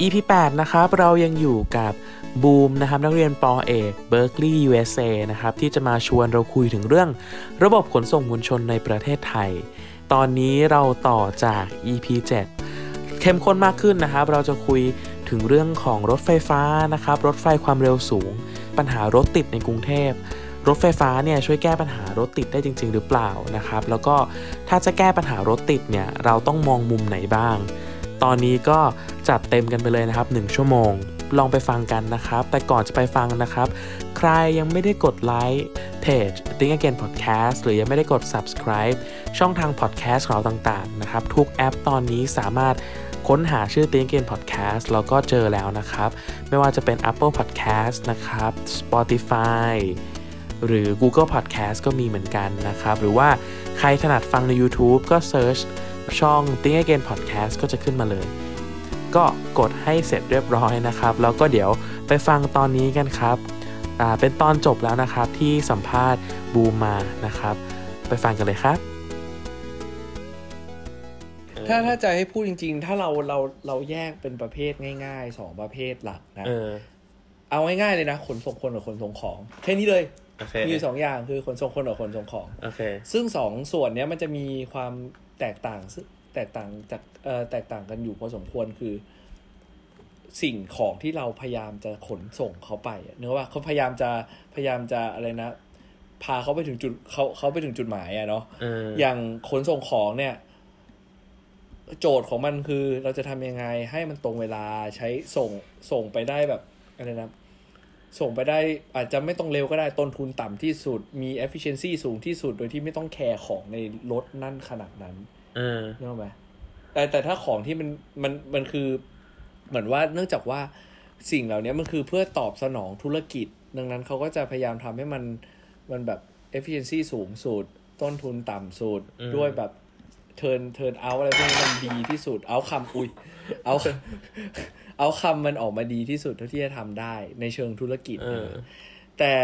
EP 8นะครับ เรายังอยู่กับบูมนะครับนักเรียนปอเอก Berkeley USA นะครับ ที่จะมาชวนเราคุยถึงเรื่องระบบขนส่งมวลชนในประเทศไทย ตอนนี้เราต่อจาก EP 7 เข้มข้นมากขึ้นนะครับ เราจะคุยถึงเรื่องของรถไฟฟ้านะครับ รถไฟความเร็วสูง ปัญหารถติดในกรุงเทพรถไฟฟ้าเนี่ยช่วยแก้ปัญหารถติดได้จริง ๆ หรือเปล่านะครับ แล้วก็ถ้าจะแก้ปัญหารถติดเนี่ยเราต้องมองมุมไหนบ้าง ตอนนี้ก็ จัดเต็มกันไปเลยนะครับ 1 ชั่วโมง ลองไปฟังกันนะครับ แต่ก่อนจะไปฟังนะครับ ใครยังไม่ได้กดไลค์เพจ Think Again Podcast หรือยังไม่ได้กด subscribe ช่องทาง podcast ของเราต่างๆนะครับ ทุกแอปตอนนี้สามารถค้นหาชื่อ Think Again Podcast แล้วก็เจอแล้วนะครับ ไม่ว่าจะเป็น Apple Podcast นะครับ Spotify หรือ Google Podcast ก็มีเหมือนกันนะครับ หรือว่าใครถนัดฟังใน YouTube ก็ search ช่อง Think Again Podcast ก็จะขึ้นมาเลย ก็กดให้เสร็จเรียบร้อยนะครับ แล้วก็เดี๋ยวไปฟังตอนนี้กันครับอ่าเป็นตอนจบแล้วนะครับที่สัมภาษณ์บูมมานะครับ ไปฟังกันเลยครับถ้าถ้าจะให้พูดจริง ๆ ถ้าเราเราเราแยกเป็นประเภทง่ายๆสองประเภทหลักนะเออเอาง่ายๆเลยนะขนส่งคนกับขนส่งของแค่นี้เลยโอเคมีอยู่สองอย่างคือขนส่งคนกับขนส่งของโอเคซึ่งสองส่วนเนี้ยมันจะมีความแตกต่างซึ่งแตกต่างจากเอ่อ แตกต่างกันอยู่พอสมควรคือ สิ่งของที่เราพยายามจะขนส่งเขาไปอะเนื้อว่าเขาพยายามจะพยายามจะอะไรนะ พาเขาไปถึงจุดเขาเขาไปถึงจุดหมายอะเนาะเอออย่างขนส่งของเนี่ย โจทย์ของมันคือเราจะทำยังไงให้มันตรงเวลาใช้ส่งส่งไปได้แบบอะไรนะส่งไปได้อาจจะไม่ต้องเร็วก็ได้ต้นทุนต่ำที่สุดมี efficiency สูงที่สุดโดยที่ไม่ต้องแคร์ของในรถนั่นขนาดนั้นเออนึกออกไหม แต่แต่ถ้าของที่มันมันมันคือเหมือนว่าเนื่องจากว่าสิ่งเหล่านี้มันคือเพื่อตอบสนองธุรกิจ ดังนั้นเขาก็จะพยายามทำให้มันมันแบบ efficiency สูงสุด ต้นทุนต่ำสุดอืมด้วยแบบเทินเทินเอาอะไรพวกนี้มันดีที่สุด เอาคำอุยเอาเอาคำมันออกมาดีที่สุดเท่าที่จะทำได้ในเชิงธุรกิจเออแต่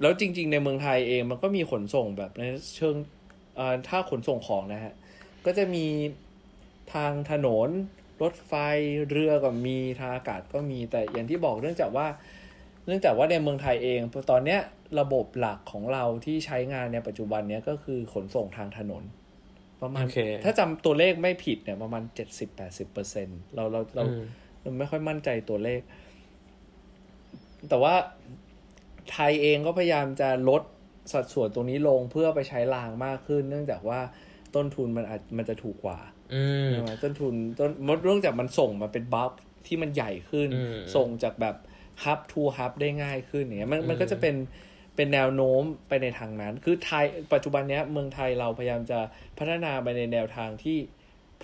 แล้วจริง ๆ ในเมืองไทยเองมันก็มีขนส่งแบบในเชิงเอ่อถ้าขนส่งของนะฮะ ก็จะมี ทางถนน รถไฟเรือก็มีทางอากาศก็มีแต่อย่างที่บอกเนื่องจากว่า เนื่องจากว่าในเมืองไทยเองตอนเนี้ยระบบหลักของเราที่ใช้งานในปัจจุบันเนี้ยก็คือขนส่งทางถนน ประมาณโอเคถ้าจำตัวเลขไม่ผิดเนี่ยประมาณเจ็ดสิบแปดสิบเปอร์เซ็นเราเราเราอืมเราไม่ค่อยมั่นใจตัวเลข แต่ว่าไทยเองก็พยายามจะลดสัดส่วนตรงนี้ลงเพื่อไปใช้รางมากขึ้น เนื่องจากว่าต้นทุนมันอาจมันจะถูกกว่าอืม ใช่ไหมต้นทุนต้นเนื่องจากมันส่งมาเป็นบัฟที่มันใหญ่ขึ้นอืมส่งจากแบบฮับทูฮับได้ง่ายขึ้นอย่างเงี้ยมันมันอืมก็จะเป็นเป็นแนวโน้มไปในทางนั้น คือไทยปัจจุบันเนี้ยเมืองไทยเราพยายามจะพัฒนาไปในแนวทางที่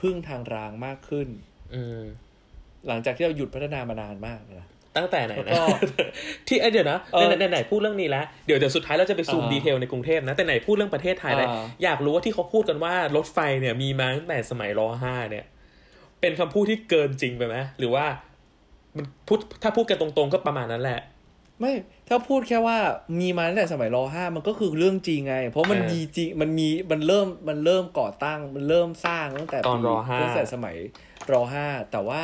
พึ่งทางรางมากขึ้นอืมหลังจากที่เราหยุดพัฒนามานานมากนะ ตั้งแต่ไหนแล้วนะก็ที่เอ้ยเดี๋ยวนะเออไหนไหนไหนพูดเรื่องนี้แล้วเดี๋ยวเดี๋ยวสุดท้ายเราจะไปซูมอ่าดีเทลในกรุงเทพนะ แต่ไหนพูดเรื่องประเทศไทยเลยอ่าอยากรู้ว่าที่เขาพูดกันว่ารถไฟเนี่ยมีมาตั้งแต่สมัยรห้าเนี่ย เป็นคำพูดที่เกินจริงไปไหมหรือว่ามันพูดถ้าพูดกันตรงๆก็ประมาณนั้นแหละ ไม่ถ้าพูดแค่ว่ามีมาตั้งแต่สมัยรห้ามันก็คือเรื่องจริงไง เพราะมันเออดีจริงมันมีมันเริ่มมันเริ่มก่อตั้งมันเริ่มสร้างตั้งแต่ตอนปีรห้าตั้งแต่สมัยรห้าแต่ว่า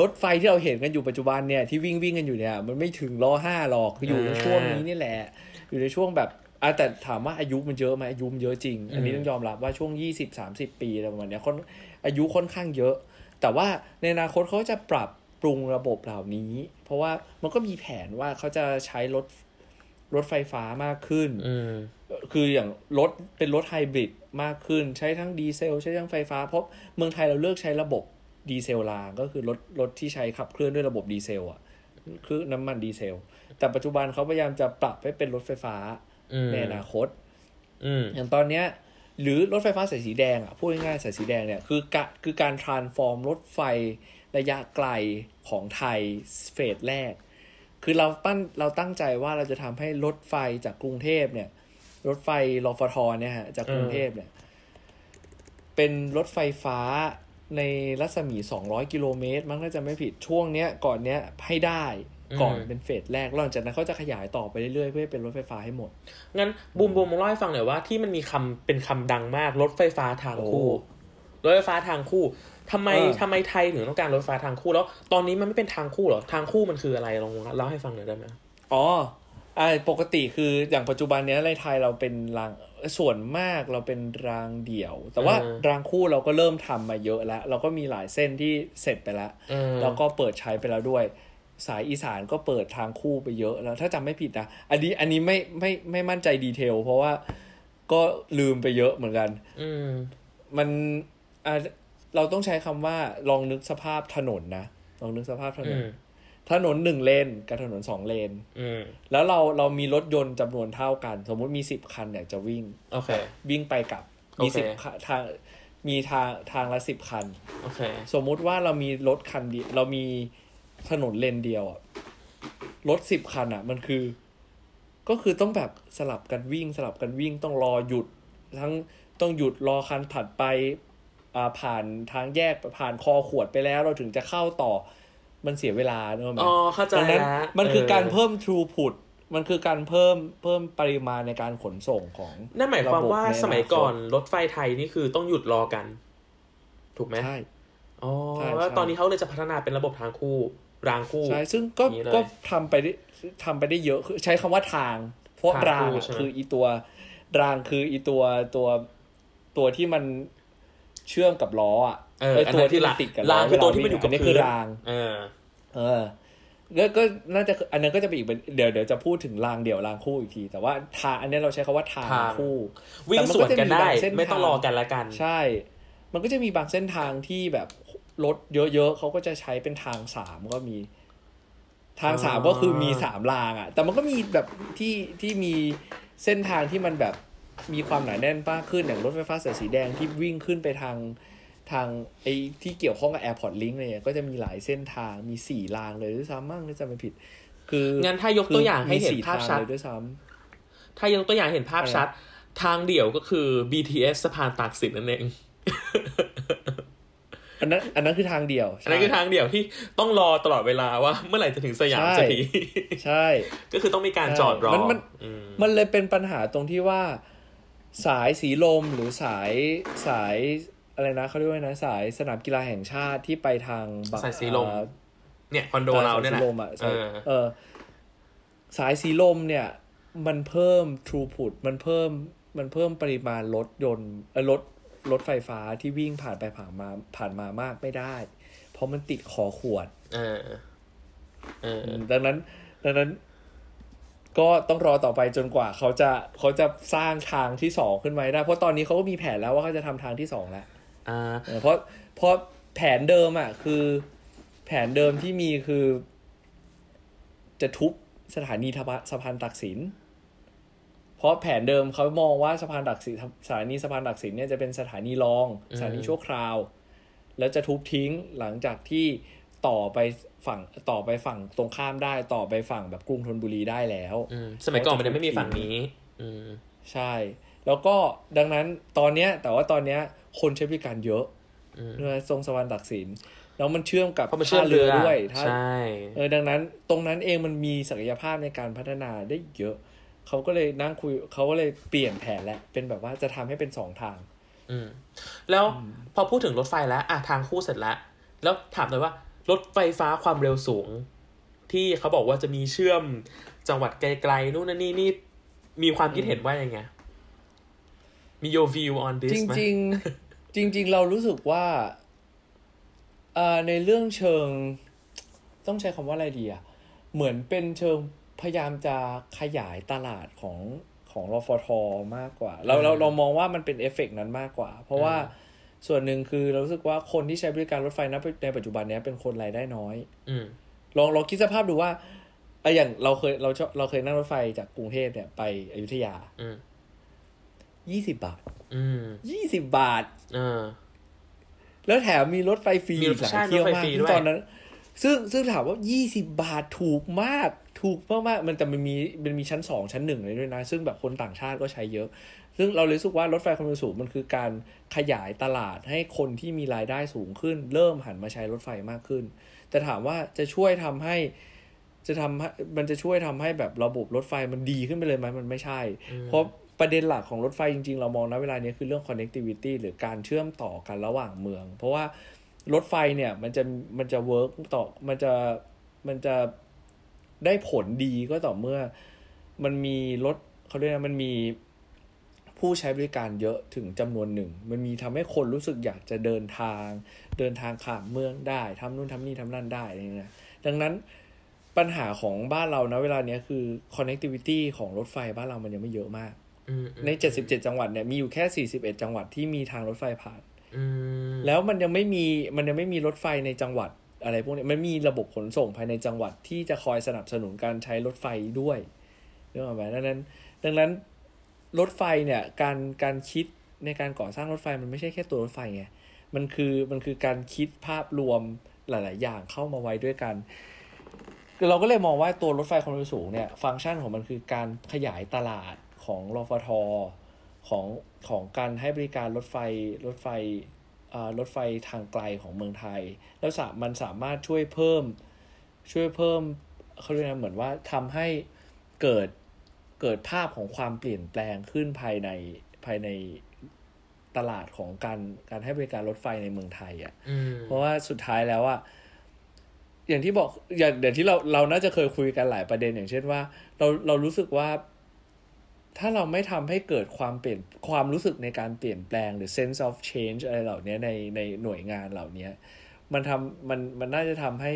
รถไฟที่เราเห็นกันอยู่ปัจจุบันเนี่ยที่วิ่งวิ่งกันอยู่เนี่ยมันไม่ถึงรห้าหรอกอยู่ในช่วงนี้นี่แหละ อยู่ในช่วงแบบอะแต่ถามว่าอายุมันเยอะไหมอายุมันเยอะจริง อันนี้ต้องยอมรับว่าช่วงยี่สิบสามสิบปีอะไรประมาณเนี้ยค่อนอายุค่อนข้างเยอะ แต่ว่าในอนาคตเขาจะปรับปรุงระบบเหล่านี้ เพราะว่ามันก็มีแผนว่าเขาจะใช้รถรถไฟฟ้ามากขึ้นอืมคืออย่างรถเป็นรถไฮบริดมากขึ้น ใช้ทั้งดีเซล ใช้ทั้งไฟฟ้า เพราะเมืองไทยเราเลือกใช้ระบบ ดีเซลรางก็คือรถรถที่ใช้ขับเคลื่อนด้วยระบบดีเซลอะคือน้ำมันดีเซล แต่ปัจจุบันเขาพยายามจะปรับให้เป็นรถไฟฟ้าอืมในอนาคตอืมอย่างตอนเนี้ย หรือรถไฟฟ้าสายสีแดงอะพูดง่ายๆสายสีแดงเนี่ยคือกะคือการ transform รถไฟระยะไกลของไทยเฟสแรก คือเราปั้นเราตั้งใจว่าเราจะทำให้รถไฟจากกรุงเทพเนี่ย รถไฟรอฟทเนี่ยฮะจากกรุงเทพเนี่ย เป็นรถไฟฟ้า ในรัศมี 200 กิโลเมตร มั้งน่าจะไม่ผิดช่วงเนี้ยก่อนเนี้ยให้ได้ก่อนอืมเป็นเฟสแรกแล้วหลังจากนั้นเขาจะขยายต่อไปเรื่อยๆเพื่อให้เป็นรถไฟฟ้าให้หมด งั้นบูมบูมมาเล่าให้ฟังหน่อยว่าที่มันมีคำเป็นคำดังมากรถไฟฟ้าทางคู่โอ้รถไฟฟ้าทางคู่ทำไมเออทำไมไทยถึงต้องการรถไฟทางคู่แล้ว ตอนนี้มันไม่เป็นทางคู่เหรอทางคู่มันคืออะไรลองเล่าให้ฟังหน่อยได้ไหมอ๋อ อ่าปกติคืออย่างปัจจุบันเนี้ยในไทยเราเป็นรางส่วนมากเราเป็นรางเดี่ยว แต่ว่ารางคู่เราก็เริ่มทำมาเยอะแล้ว เราก็มีหลายเส้นที่เสร็จไปแล้วเออแล้วก็เปิดใช้ไปแล้วด้วย สายอีสานก็เปิดทางคู่ไปเยอะแล้ว ถ้าจำไม่ผิดนะอันนี้อันนี้ไม่ไม่ไม่มั่นใจดีเทล เพราะว่าก็ลืมไปเยอะเหมือนกัน อืมมันอ่าเราต้องใช้คำว่าลองนึกสภาพถนนนะลองนึกสภาพถนอืนม ถนนหนึ่งเลนกับถนนสองเลนอืมแล้วเราเรามีรถยนต์จำนวนเท่ากัน สมมุติมีสิบคันเนี่ยจะวิ่งโอเควิ่งไปกลับ มีโอเคสิบทางมีทางทางละสิบคันโอเคสมมุติว่าเรามีรถคันเดียวเรามีถนนเลนเดียวอะรถสิบคันอะมันคือ ก็คือต้องแบบสลับกันวิ่ง สลับกันวิ่งต้องรอหยุด ทั้งต้องหยุดรอคันถัดไปอ่าผ่านทางแยกผ่านคอขวดไปแล้ว เราถึงจะเข้าต่อ มันเสียเวลาเนอะไหมอ๋อเข้าใจดังนั้นแล้วมันคือการเเพิ่ม throughput มันคือการเพิ่มเพิ่มปริมาณในการขนส่งของนั่นหมายความว่าระบบในอนาคตสมัยก่อนรถไฟไทยนี่คือต้องหยุดรอกัน ถูกไหมใช่อ๋อใช่แล้วใช่ตอนนี้เขาเลยจะพัฒนาเป็นระบบทางคู่รางคู่ใช่ซึ่งก็อย่างนี้เลยก็ทำไปได้ทำไปได้เยอะคือใช้คำว่าทาง เพราะทางรางคู่อะใช่ไหมคืออีตัวรางคืออีตัวตัวตัวที่มันเชื่อมกับล้ออะ เออไออันตัวนั้นที่คือมันรางติดกับรางคือตัวที่มันอยู่กับนี้พื้คือนรางเออ เออก็ก็น่าจะอันนั้นก็จะเป็นอีกเป็นเดี๋ยวเดี๋ยวจะพูดถึงรางเดี่ยวรางคู่อีกที แต่ว่าทางอันนี้เราใช้คำว่าทางทางคู่ วิ่งสวนกันได้แต่มันก็จะมีบางเส้นทางไม่ต้องรอกันละกัน ใช่ มันก็จะมีบางเส้นทางที่แบบรถเยอะๆเขาก็จะใช้เป็นทางสามก็มี ทางสามอ๋อก็คือมีสามรางอะ แต่มันก็มีแบบที่ที่มีเส้นทางที่มันแบบมีความหนาแน่นมากขึ้นอย่างรถไฟฟ้าสายสีแดงที่วิ่งขึ้นไปทาง ทางไอ้ที่เกี่ยวข้องกับ Airport Link เลยอะก็จะมีหลายเส้นทางมีสี่รางเลยด้วยซ้ำมั่งถ้าจำไม่ผิด คืองั้นถ้ายกตัวอย่างให้เห็นมีสี่ภาพทงชัดเลยด้วยซ้ถ้ายกตัวอย่างเห็นภาพอะไรชัด ทางเดี่ยวก็คือ BTS สะพานตากสินนั่นเองำอันนั้นอันนั้นคือทางเดียว อันนั้นคือทางเดี่ยวที่ต้องรอตลอดเวลาว่าเมื่อไหร่จะถึงสยามใช่สักทีใช่ ก็คือต้องมีการจอดรอ มันมันอืมมันเลยเป็นปัญหาตรงที่ว่า สายสีลมหรือสายสาย อะไรนะเขาเรียกว่าไงนะสายสนามกีฬาแห่งชาติที่ไปทางบงสายสีลมอ่าเนี่ยคอนโดเราเนี่ยสแหยละสีลมอะเอสายอเออ สายสีลมเนี่ย มันเพิ่ม throughput มันเพิ่มมันเพิ่มปริมาณรถยนต์เออรถรถไฟฟ้าที่วิ่งผ่านไปผ่านมาผ่านมามากไม่ได้ เพราะมันติดคอขวด เออ เออ ดังนั้น ดังนั้น ก็ต้องรอต่อไปจนกว่าเขาจะเขาจะสร้างทางที่สองขึ้นมาให้ได้ เพราะตอนนี้เขาก็มีแผนแล้วว่าเขาจะทำทางที่สองแล้ว อ่าเออเพราะเพราะแผนเดิมอะ คือ แผนเดิมที่มีคือ จะทุบสถานีทะพะสะพานตักสินเพราะแผนเดิมเขามองว่าสะพานตักสินสถานีสะพานตักสินเนี่ยจะเป็นสถานีรองอืมสถานีชั่วคราว แล้วจะทุบทิ้งหลังจากที่ต่อไปฝั่งต่อไปฝั่งตรงข้ามได้ต่อไปฝั่งแบบกรุงธนบุรีได้แล้วอืมสมัยก่อนมันยังไม่มีฝั่งนี้ อืมใช่ แล้วก็ดังนั้นตอนเนี้ย แต่ว่าตอนเนี้ย คนใช้บริการเยอะอืมเรือทรงสวรรค์ตักสินแล้วมันเชื่อมกับเพราะมันเชื่อท่ามเรือเรือด้วยท่าใช่เออดังนั้นตรงนั้นเองมันมีศักยภาพในการพัฒนาได้เยอะเขาก็เลยนั่งคุยเขาก็เลยเปลี่ยนแผนแล้วเป็นแบบว่าจะทำให้เป็นสองทาง อืมแล้วพอพูดถึงรถไฟแล้วอะทางคู่เสร็จแล้ว แล้วถามเลยว่ารถไฟฟ้าความเร็วสูง ที่เขาบอกว่าจะมีเชื่อมจังหวัดไกลๆนู่นนั่นนี่นี่มีความคิดเห็นว่ายังไง มี your view on this จไหมริงๆจริง ๆ เรารู้สึกว่าเอ่อในเรื่องเชิง ต้องใช้คำว่าอะไรดีอะเหมือนเป็นเชิงพยายามจะขยายตลาดของของรฟทมากกว่า เราเราเรามองว่ามันเป็นเอฟเฟกต์นั้นมากกว่า เพราะว่าส่วนหนึ่งคือเรารู้สึกว่าคนที่ใช้บริการรถไฟณในปัจจุบันเนี้ยเป็นคนรายได้น้อยอืมลองลองคิดสภาพดูว่าไอะอย่างเราเคยเราชอบเราเคยนั่งรถไฟจากกรุงเทพเนี่ยไปอยุธยาอืม ยี่สิบบาทอืมยี่สิบบาทเออแล้วแถมมีรถไฟฟรีมีอีกหลายใช่เที่ยวรถไฟมากฟรีซึ่ด้งวยตอนนั้น ซึ่งซึ่งถามว่ายี่สิบาทถูกมาก ถูกมากๆมันแต่มันมีมันมีชั้นสองชั้นหนึ่งเลยด้วยนะ ซึ่งแบบคนต่างชาติก็ใช้เยอะ ซึ่งเราเลยรู้สึกว่ารถไฟความเร็วสูงมันคือการขยายตลาดให้คนที่มีรายได้สูงขึ้น เริ่มหันมาใช้รถไฟมากขึ้น แต่ถามว่าจะช่วยทำให้จะทำให้มันจะช่วยทำให้แบบระบบรถไฟมันดีขึ้นไปเลยไหมมันไม่ใช่ เพราะ ประเด็นหลักของรถไฟจริงๆ เรามองนะเวลานี้คือเรื่อง connectivity หรือการเชื่อมต่อกันระหว่างเมือง เพราะว่ารถไฟเนี่ยมันจะมันจะเวิร์กต่อมันจะมันจะได้ผลดีก็ต่อเมื่อมันมีรถเขาเรียกนะมันมีผู้ใช้บริการเยอะถึงจำนวนหนึ่ง มันมีทำให้คนรู้สึกอยากจะเดินทาง เดินทางข้ามเมืองได้ทำนู่นทำนี่ทำนั่นได้อะไรเงี้ยดังนั้นปัญหาของบ้านเรานะเวลาเนี้ยคือ connectivity ของรถไฟบ้านเรามันยังไม่เยอะมาก ใน 77 จังหวัดเนี่ยมีอยู่แค่ 41 จังหวัดที่มีทางรถไฟผ่านอืมแล้วมันยังไม่มีมันยังไม่มีรถไฟในจังหวัดอะไรพวกนี้มันมีระบบขนส่งภายในจังหวัดที่จะคอยสนับสนุนการใช้รถไฟด้วยนึกออกไหมดังนั้น ดังนั้นรถไฟเนี่ยการการคิดในการก่อสร้างรถไฟมันไม่ใช่แค่ตัวรถไฟไงมันคือมันคือการคิดภาพรวมหลาย ๆ อย่างเข้ามาไว้ด้วยกัน เราก็เลยมองว่าตัวรถไฟความเร็วสูงเนี่ย ฟังก์ชันของมันคือการขยายตลาด ของรฟทของของการให้บริการรถไฟรถไฟอ่ารถไฟทางไกลของเมืองไทย แล้วสามันสามารถช่วยเพิ่มช่วยเพิ่มเขาเรียกนะเหมือนว่าทำให้เกิดเกิดภาพของความเปลี่ยนแปลงขึ้นภายในภายในตลาดของการการให้บริการรถไฟในเมืองไทยอะอืมเพราะว่าสุดท้ายแล้วอะอย่างที่บอกอย่างอย่างที่เราเราน่าจะเคยคุยกันหลายประเด็นอย่างเช่นว่า เราเรารู้สึกว่า ถ้าเราไม่ทำให้เกิดความเปลี่ยนความรู้สึกในการเปลี่ยนแปลงหรือ sense of change อะไรเหล่านี้ในในหน่วยงานเหล่านี้มันทำมันมันน่าจะทำให้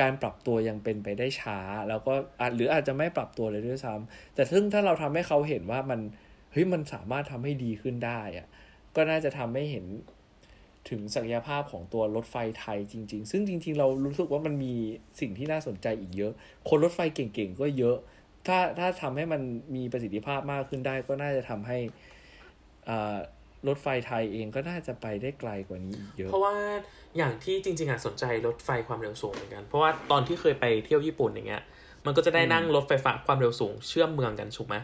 การปรับตัวยังเป็นไปได้ช้า แล้วก็อาจหรืออาจจะไม่ปรับตัวเลยด้วยซ้ำแต่ซึ่งถ้าเราทำให้เขาเห็นว่ามันเฮ้ยมันสามารถทำให้ดีขึ้นได้อะก็น่าจะทำให้เห็นถึงศักยภาพของตัวรถไฟไทยจริง ๆ ซึ่งจริง ๆ เรารู้สึกว่ามันมีสิ่งที่น่าสนใจอีกเยอะ คนรถไฟเก่งๆ ก็เยอะ ถ้าถ้าทำให้มันมีประสิทธิภาพมากขึ้นได้ ก็น่าจะทำให้อ่ารถไฟไทยเองก็น่าจะไปได้ไกลกว่านี้อีกเยอะ เพราะว่าอย่างที่จริงๆอะสนใจรถไฟความเร็วสูงเหมือนกัน เพราะว่าตอนที่เคยไปเที่ยวญี่ปุ่นอย่างเงี้ย มันก็จะได้นั่งรถไฟฟ้าความเร็วสูง เชื่อมเมืองกันถูกไหม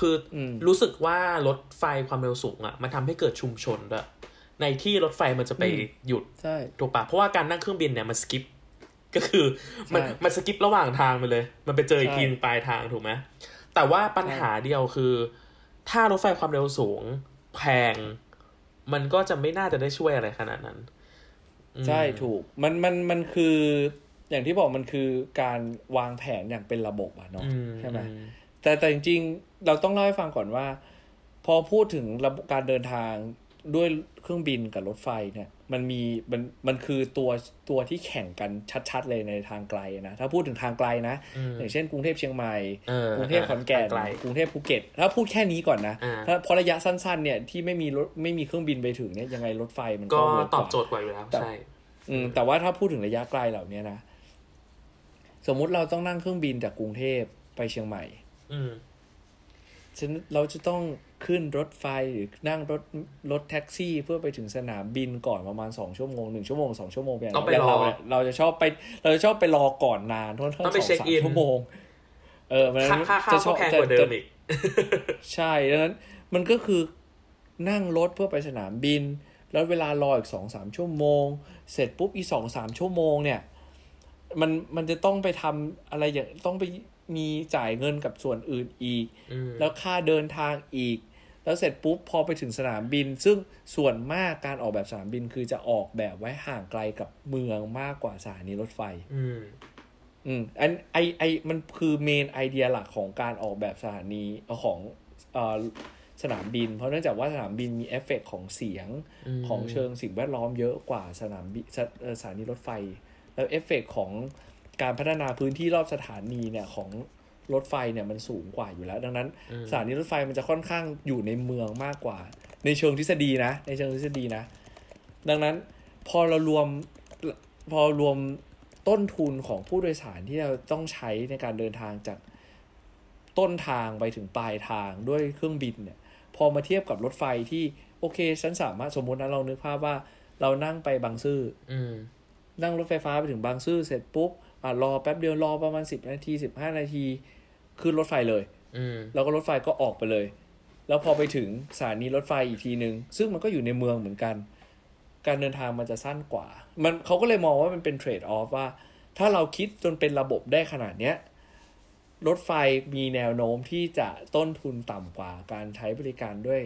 คืออมรู้สึกว่ารถไฟความเร็วสูงอะมันทำให้เกิดชุมชนด้วยในที่รถไฟมันจะไปหยุดใช่ถูกปะเพราะว่าการนั่งเครื่องบินเนี่ยมันสกิป ก็คือมันใช่มันสกิประหว่างทางไปเลย มันไปเจออีกใช่ทีหนึ่งปลายทางถูกไหมแต่ว่าปัญหาเดียวคือ ถ้ารถไฟความเร็วสูงแพง มันก็จะไม่น่าจะได้ช่วยอะไรขนาดนั้นอืมใช่ถูก มันมันมันคือ อย่างที่บอกมันคือการวางแผนอย่างเป็นระบบอะเนาะอืใช่ไหมอืแต่แต่จริงๆ เราต้องเล่าให้ฟังก่อนว่า พอพูดถึงระบบการเดินทางด้วยเครื่องบินกับรถไฟเนี่ย มันมีมันมันคือตัวตัวที่แข่งกันชัด ๆ เลยในทางไกลนะถ้าพูดถึงทางไกลนะอืมอย่างเช่นกรุงเทพเชียงใหม่เออกรุงเทพขอนแก่นไกลกรุงเทพภูเก็ตถ้าพูดแค่นี้ก่อนนะอ่าถ้าเพราะระยะสั้นๆเนี่ยที่ไม่มีรถไม่มีเครื่องบินไปถึงเนี่ยยังไงรถไฟมันก็ก็ work ตอบโจทย์กว่าอยู่แล้วแต่ใช่อืมแต่ว่าถ้าพูดถึงระยะไกลเหล่านี้นะสมมุติเราต้องนั่งเครื่องบินจากกรุงเทพไปเชียงใหม่ อืมฉันเราจะต้อง ขึ้นรถไฟหรือนั่งรถรถแท็กซี่ เพื่อไปถึงสนามบินก่อนประมาณสองชั่วโมงหนึ่งชั่วโมงสองชั่วโมงอย่างต้องไปย่างรอเราเนี่ยเราจะชอบไปเราจะชอบไปรอก่อนนานทั้งทั้งต้องสไปองเช็คสามอินชั่วโมง เออมันค่าค่าข้าวชก็อบแพงจะกว่าเดิมจะอีกใช่ดังนั้นมันก็คือนั่งรถเพื่อไปสนามบิน แล้วเวลารออีกสองสามชั่วโมง เสร็จปุ๊บอีกสองสามชั่วโมงเนี่ยมันมันจะต้องไปทำอะไรอย่างต้องไปมีจ่ายเงินกับส่วนอื่นอีกอืมแล้วค่าเดินทางอีก แล้วเสร็จปุ๊บพอไปถึงสนามบิน ซึ่งส่วนมากการออกแบบสนามบินคือจะออกแบบไว้ห่างไกลกับเมืองมากกว่าสถานีรถไฟ อืมอืมอันไอไอมันคือ main idea หลักของการออกแบบสถานีเอ่อของเอ่อสนามบิน เพราะเนื่องจากว่าสนามบินมีเอฟเฟกต์ของเสียงอืมของเชิงสิ่งแวดล้อมเยอะกว่าสนามบินสถเอ่อสถานีรถไฟ แล้วเอฟเฟกต์ของการพัฒนาพื้นที่รอบสถานีเนี่ยของ รถไฟเนี่ยมันสูงกว่าอยู่แล้ว ดังนั้นอืมสถานีรถไฟมันจะค่อนข้างอยู่ในเมืองมากกว่า ในเชิงทฤษฎีนะ ในเชิงทฤษฎีนะ ดังนั้นพอเรารวมพอรวมต้นทุนของผู้โดยสารที่เราต้องใช้ในการเดินทางจากต้นทางไปถึงปลายทางด้วยเครื่องบินเนี่ย พอมาเทียบกับรถไฟที่โอเคฉันสามารถสมมตินะเรานึกภาพว่าเรานั่งไปบางซื่ออืมนั่งรถไฟฟ้าไปถึงบางซื่อเสร็จปุ๊บ อะรอแป๊บเดียวรอประมาณสิบนาทีสิบห้านาทีขึ้นรถไฟเลย อืมแล้วก็รถไฟก็ออกไปเลย แล้วพอไปถึงสถานีรถไฟอีกทีหนึ่งซึ่งมันก็อยู่ในเมืองเหมือนกัน การเดินทางมันจะสั้นกว่า มันเขาก็เลยมองว่ามันเป็นเทรดออฟว่า ถ้าเราคิดจนเป็นระบบได้ขนาดเนี้ยรถไฟมีแนวโน้มที่จะต้นทุนต่ำกว่าการใช้บริการด้วย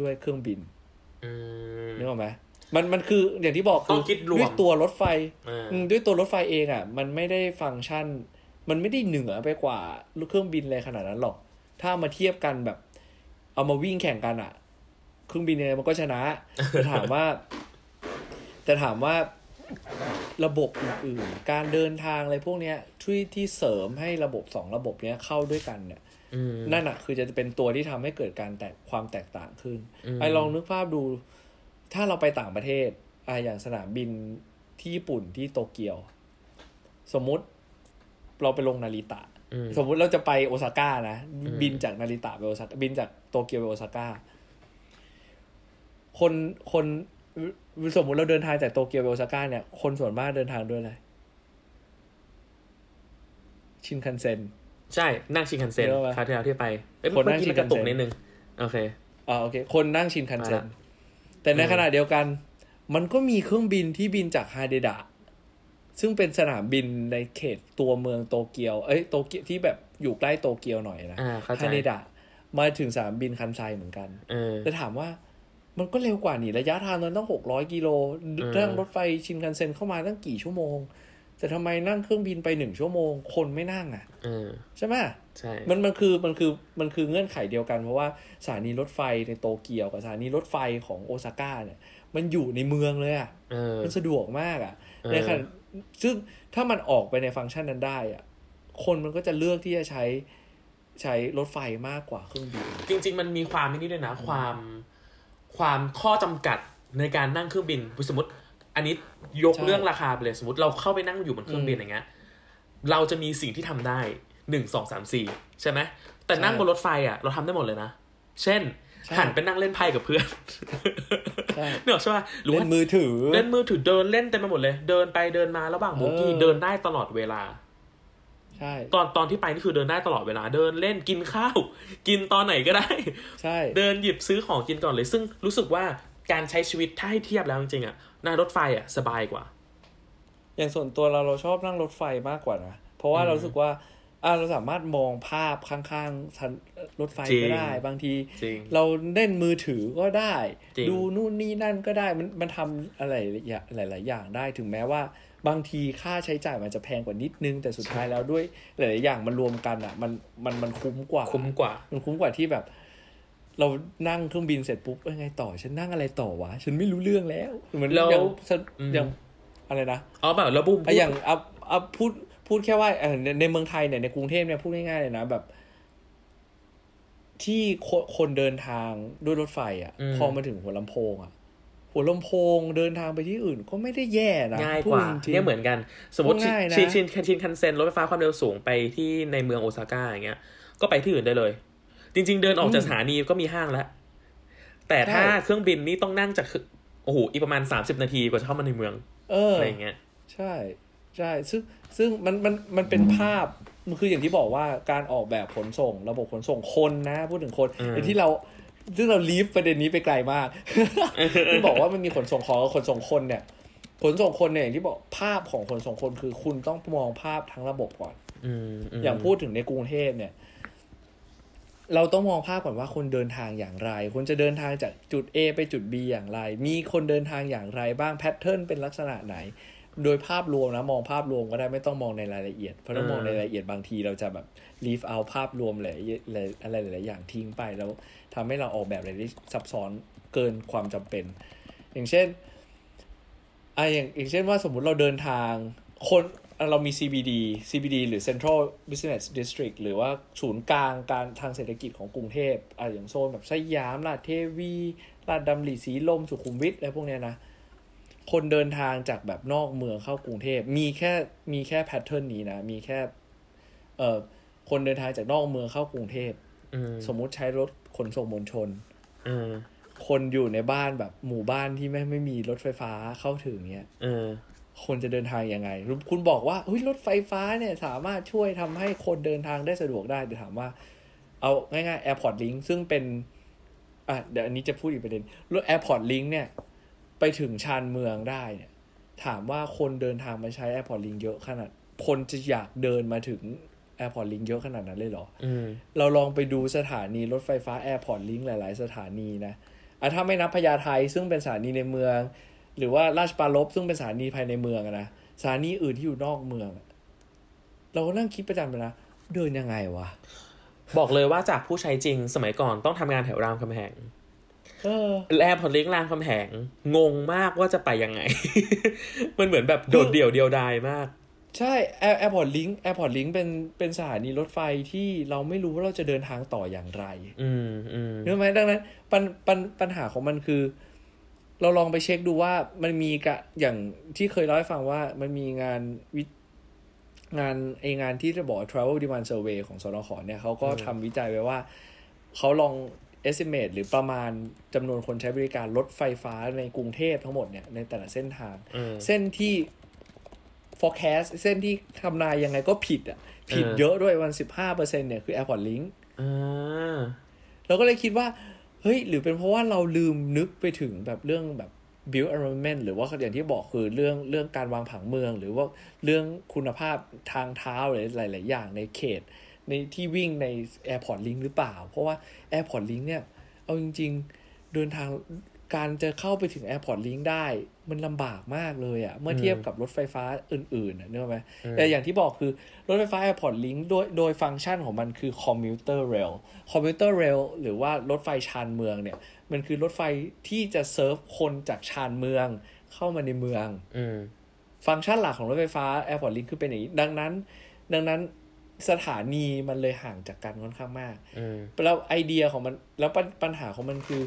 ด้วยเครื่องบินอืมนึกออกไหม มันมันคืออย่างที่บอกต้คืองคิดรวมด้วยตัวรถไฟอ่าอืมด้วยตัวรถไฟเองอะ มันไม่ได้ฟังก์ชัน มันไม่ได้เหนือไปกว่าเครื่องบินเลยขนาดนั้นหรอก ถ้ามาเทียบกันแบบ เอามาวิ่งแข่งกันอะ เครื่องบินเนี่ยมันก็ชนะแต่ถามว่า แต่ถามว่าระบบอื่นๆ การเดินทางอะไรพวกเนี้ยที่ที่เสริมให้ระบบสองระบบเนี้ยเข้าด้วยกันเนี่ยอืมนั่นอะ คือจะเป็นตัวที่ทำให้เกิดการแตกความแตกต่างขึ้นอืมไอ้ลองนึกภาพดู ถ้าเราไปต่างประเทศอะอย่างสนามบินที่ญี่ปุ่นที่โตเกียว สมมุติเราไปลงนาริตะอืมสมมุติเราจะไปโอซาก้านะอืมบินจากนาริตะไปโอซาก้าบินจากโตเกียวไปโอซาก้าคนคนสมมุติเราเดินทางจากโตเกียวไปโอซาก้าเนี่ยคนส่วนมากเดินทางด้วยอะไรชินคันเซ็นใช่ นั่งชินคันเซ็นเยอะปะคราวที่แล้วที่ไปเอ้ยคนนั่เมื่องกี้ชิมันนกระตุกคันเซ็นนิดนึง โอเคอ่าโอเค คนนั่งชินคันเซ็นมาละ แต่ในอืมขณะเดียวกัน มันก็มีเครื่องบินที่บินจากฮาเดดะ ซึ่งเป็นสนามบินในเขตตัวเมืองโตเกียว เอ้ยโตเกียวที่แบบอยู่ใกล้โตเกียวหน่อยนะอ่าเข้าใจฮาเดดะ มาถึงสนามบินคันไซเหมือนกันเออแต่ถามว่ามันก็เร็วกว่านี่ระยะทางมันต้องหกร้อยกิโลอนั่งรถไฟชินคันเซ็นเข้ามาตั้งกี่ชั่วโมง แต่ทำไมนั่งเครื่องบินไปหนึ่งชั่วโมง คนไม่นั่งอะเออใช่ไหม ใช่มันมันคือมันคือมันคือเงื่อนไขเดียวกัน เพราะว่าสถานีรถไฟในโตเกียวกับสถานีรถไฟของโอซาก้าเนี่ย มันอยู่ในเมืองเลยอะเออมันสะดวกมากอะเออในขณะซึ่งถ้ามันออกไปในฟังก์ชันนั้นได้อะคนมันก็จะเลือกที่จะใช้ใช้รถไฟมากกว่าเครื่องบินจริง ๆ มันมีความนี่ด้วยนะ ความความข้อจำกัดในการนั่งเครื่องบินสมมติ อันนี้ยกใช่เรื่องราคาไปเลยสมมติเราเข้าไปนั่งอยู่บนเครื่องบินอืมอย่างเงี้ยเราจะมีสิ่งที่ทำได้ หนึ่งสองสามสี่ใช่ไหมแต่ใช่นั่งบนรถไฟอะเราทำได้หมดเลยนะ เช่นใช่หันไปนั่งเล่นไพ่กับเพื่อนใช่เนกอะใช่ป่ะหรือเล่ว่านมือถือ เล่นมือถือเดินเล่นเต็มไปหมดเลย เดินไปเดินมาระหว่างโบกี้เออเดินได้ตลอดเวลา ใช่ ตอนตอนที่ไปนี่คือเดินได้ตลอดเวลา เดินเล่นกินข้าว กินตอนไหนก็ได้ ใช่ เดินหยิบซื้อของกินก่อนเลย ซึ่งรู้สึกว่าการใช้ชีวิตถ้าให้เทียบแล้วจริงๆอะนั่งรถไฟอะสบายกว่า อย่างส่วนตัวเราเราชอบนั่งรถไฟมากกว่านะ เพราะว่าอืมเรารู้สึกว่าอ่า เราสามารถมองภาพข้างๆทันรถไฟจริงก็ได้ บางทีจริงเราเล่นมือถือก็ได้จริงดูนู่นนี่นั่นก็ได้ มันมันทำอะไรหลาย ๆ อย่างได้ถึงแม้ว่าบางทีค่าใช้จ่ายมันจะแพงกว่านิดนึง แต่สุดท้ายแล้วด้วยหลายๆอย่างมันรวมกันอะ มันมันมันคุ้มกว่า คุ้มกว่า มันคุ้มกว่าที่แบบ เรานั่งเครื่องบินเสร็จปุ๊บเอ้ยไงต่อ ฉันนั่งอะไรต่อวะ ฉันไม่รู้เรื่องแล้ว เหมือนแล้วอย่างอืมอย่างอะไรนะอ๋อแบบแล้วบุ้มอะอย่างเอาเอาพูด พูดแค่ว่าเออในในเมืองไทยเนี่ยในกรุงเทพเนี่ยพูดง่ายๆเลยนะแบบ ที่คนคนเดินทางด้วยรถไฟอะ พอมาถึงหัวลำโพงอะหัวลำโพงเดินทางไปที่อื่นก็ไม่ได้แย่นะง่ายพูกดว่าจริงๆเนี่ยเหมือนกัน สมมติง่ายนะชินชินชินคันเซ็นรถไฟฟ้าความเร็วสูงไปที่ในเมืองโอซาก้าอย่างเงี้ย ก็ไปที่อื่นได้เลย จริง ๆ เดินออกจากสถานีก็มีห้างแล้ว แต่ถ้าเครื่องบินนี่ต้องนั่งจากคือโอ้โหอีกประมาณสามสิบนาทีกว่าจะเข้ามาในเมือง เอออะไรอย่างเงี้ย ใช่ ใช่ซึ่งซึ่งมันมันมันเป็นภาพมันคืออย่างที่บอกว่าการออกแบบขนส่ง ระบบขนส่งคนนะ พูดถึงคนอืมแต่ที่เราซึ่งเราลีฟประเด็นนี้ไปไกลมากที่บอกว่ามันมีขนส่งของกับขนส่งคนเนี่ย ขนส่งคนเนี่ยอย่างที่บอกภาพของขนส่งคนคือคุณต้องมองภาพทั้งระบบก่อนอืมมอย่างพูดถึงในกรุงเทพเนี่ย เราต้องมองภาพก่อนว่าคนเดินทางอย่างไร คนจะเดินทางจากจุด A ไปจุด B อย่างไร มีคนเดินทางอย่างไรบ้างแพทเทิร์นเป็นลักษณะไหน โดยภาพรวมนะมองภาพรวมก็ได้ไม่ต้องมองในรายละเอียด เพราะถ้ามองในรายละเอียดบางทีเราจะแบบ leave out ภาพรวมหลายอะไรหลายๆอย่างทิ้งไปแล้วทำให้เราออกแบบอะไรที่ซับซ้อนเกินความจำเป็น อย่างเช่นอะอย่างอย่างเช่นว่าสมมุติเราเดินทางคนเรามี CBD CBD หรือ Central Business District หรือว่าศูนย์กลางการทางเศรษฐกิจของกรุงเทพอะอย่างโซนแบบสยามลาดเทวีลาดดำริสีลมสุขุมวิทอะไรพวกเนี้ยนะ คนเดินทางจากแบบนอกเมืองเข้ากรุงเทพมีแค่มีแค่แพทเทิร์นนี้นะ มีแค่ เอ่อคนเดินทางจากนอกเมืองเข้ากรุงเทพอืมสมมุติใช้รถขนส่งมวลชนอืมคนอยู่ในบ้านแบบหมู่บ้านที่ไม่ไม่มีรถไฟฟ้าเข้าถึงเนี้ยเออคนจะเดินทางยังไง คุณบอกว่าเฮ้ยรถไฟฟ้าเนี่ยสามารถช่วยทำให้คนเดินทางได้สะดวกได้แต่ถามว่า เอาง่ายๆ Airport Link ซึ่งเป็น อะเดี๋ยวอันนี้จะพูดอีกประเด็นรถ Airport Link เนี่ย ไปถึงชานเมืองได้เนี่ย ถามว่าคนเดินทางมาใช้ Airport Link เยอะขนาด คนจะอยากเดินมาถึง Airport Link เยอะขนาดนั้นเลยเหรออืมเราลองไปดูสถานีรถไฟฟ้า Airport Link หลาย ๆ สถานีนะอะถ้าไม่นับพญาไทซึ่งเป็นสถานีในเมือง หรือว่าราชปรารภซึ่งเป็นสถานีภายในเมืองอะนะสถานีอื่นที่อยู่นอกเมืองอะเราก็นั่งคิดประจำเลยนะเดินยังไงวะบอกเลยว่าจากผู้ใช้จริงสมัยก่อนต้องทำงานแถวรามคำแหงเออ Airport Link รามคำแหงงงมากว่าจะไปยังไง มันเหมือนแบบโดดเดี่ยวเดียวดายมาก ใช่แอร์ Airport Link Airport Link เป็นเป็นสถานีรถไฟที่เราไม่รู้ว่าเราจะเดินทางต่ออย่างไร อืมอืมรู้ไหมดังนั้นปัญปัญปัญหาของมันคือ เราลองไปเช็คดูว่ามันมีกะอย่างที่เคยเล่าให้ฟังว่ามันมีงานวิงานไองานที่จะบอก travel demand survey ของสนขเนี่ยเขาก็ทำวิจัยไว้ว่า เขาลอง estimate หรือประมาณจำนวนคนใช้บริการรถไฟฟ้าในกรุงเทพทั้งหมดเนี่ยในแต่ละเส้นทางอืมเส้นที่ forecast เส้นที่ทำนายยังไงก็ผิดอะ ผิดเออเยอะด้วยวันสิบห้าเปอร์เซ็นเนี่ยคือ airport link อ่าเราก็เลยคิดว่า เฮ้ย หรือเป็นเพราะว่าเราลืมนึกไปถึงแบบเรื่องแบบ build environment หรือว่าอย่างที่บอกคือเรื่องเรื่องการวางผังเมือง หรือว่าเรื่องคุณภาพทางเท้าหรือหลาย ๆ อย่างในเขต ในที่วิ่งใน airport link หรือเปล่า เพราะว่า airport link เนี่ย เอาจริง ๆ เดินทางการจะเข้าไปถึง airport link ได้ มันลำบากมากเลยอะเมื่อเทียบกับรถไฟฟ้าอื่นๆอะเนกอะไหมแต่อย่างที่บอกคือ รถไฟฟ้า airport link โดยโดยฟังก์ชันของมันคือ commuter rail commuter rail หรือว่ารถไฟชานเมืองเนี่ย มันคือรถไฟที่จะเซิร์ฟคนจากชานเมืองเข้ามาในเมืองอืมฟังก์ชันหลักของรถไฟฟ้า Airport Link คือเป็นอย่างนี้ ดังนั้น ดังนั้น สถานีมันเลยห่างจากกันค่อนข้างมากอืมแล้วไอเดียของมันแล้วปัญปัญหาของมันคือ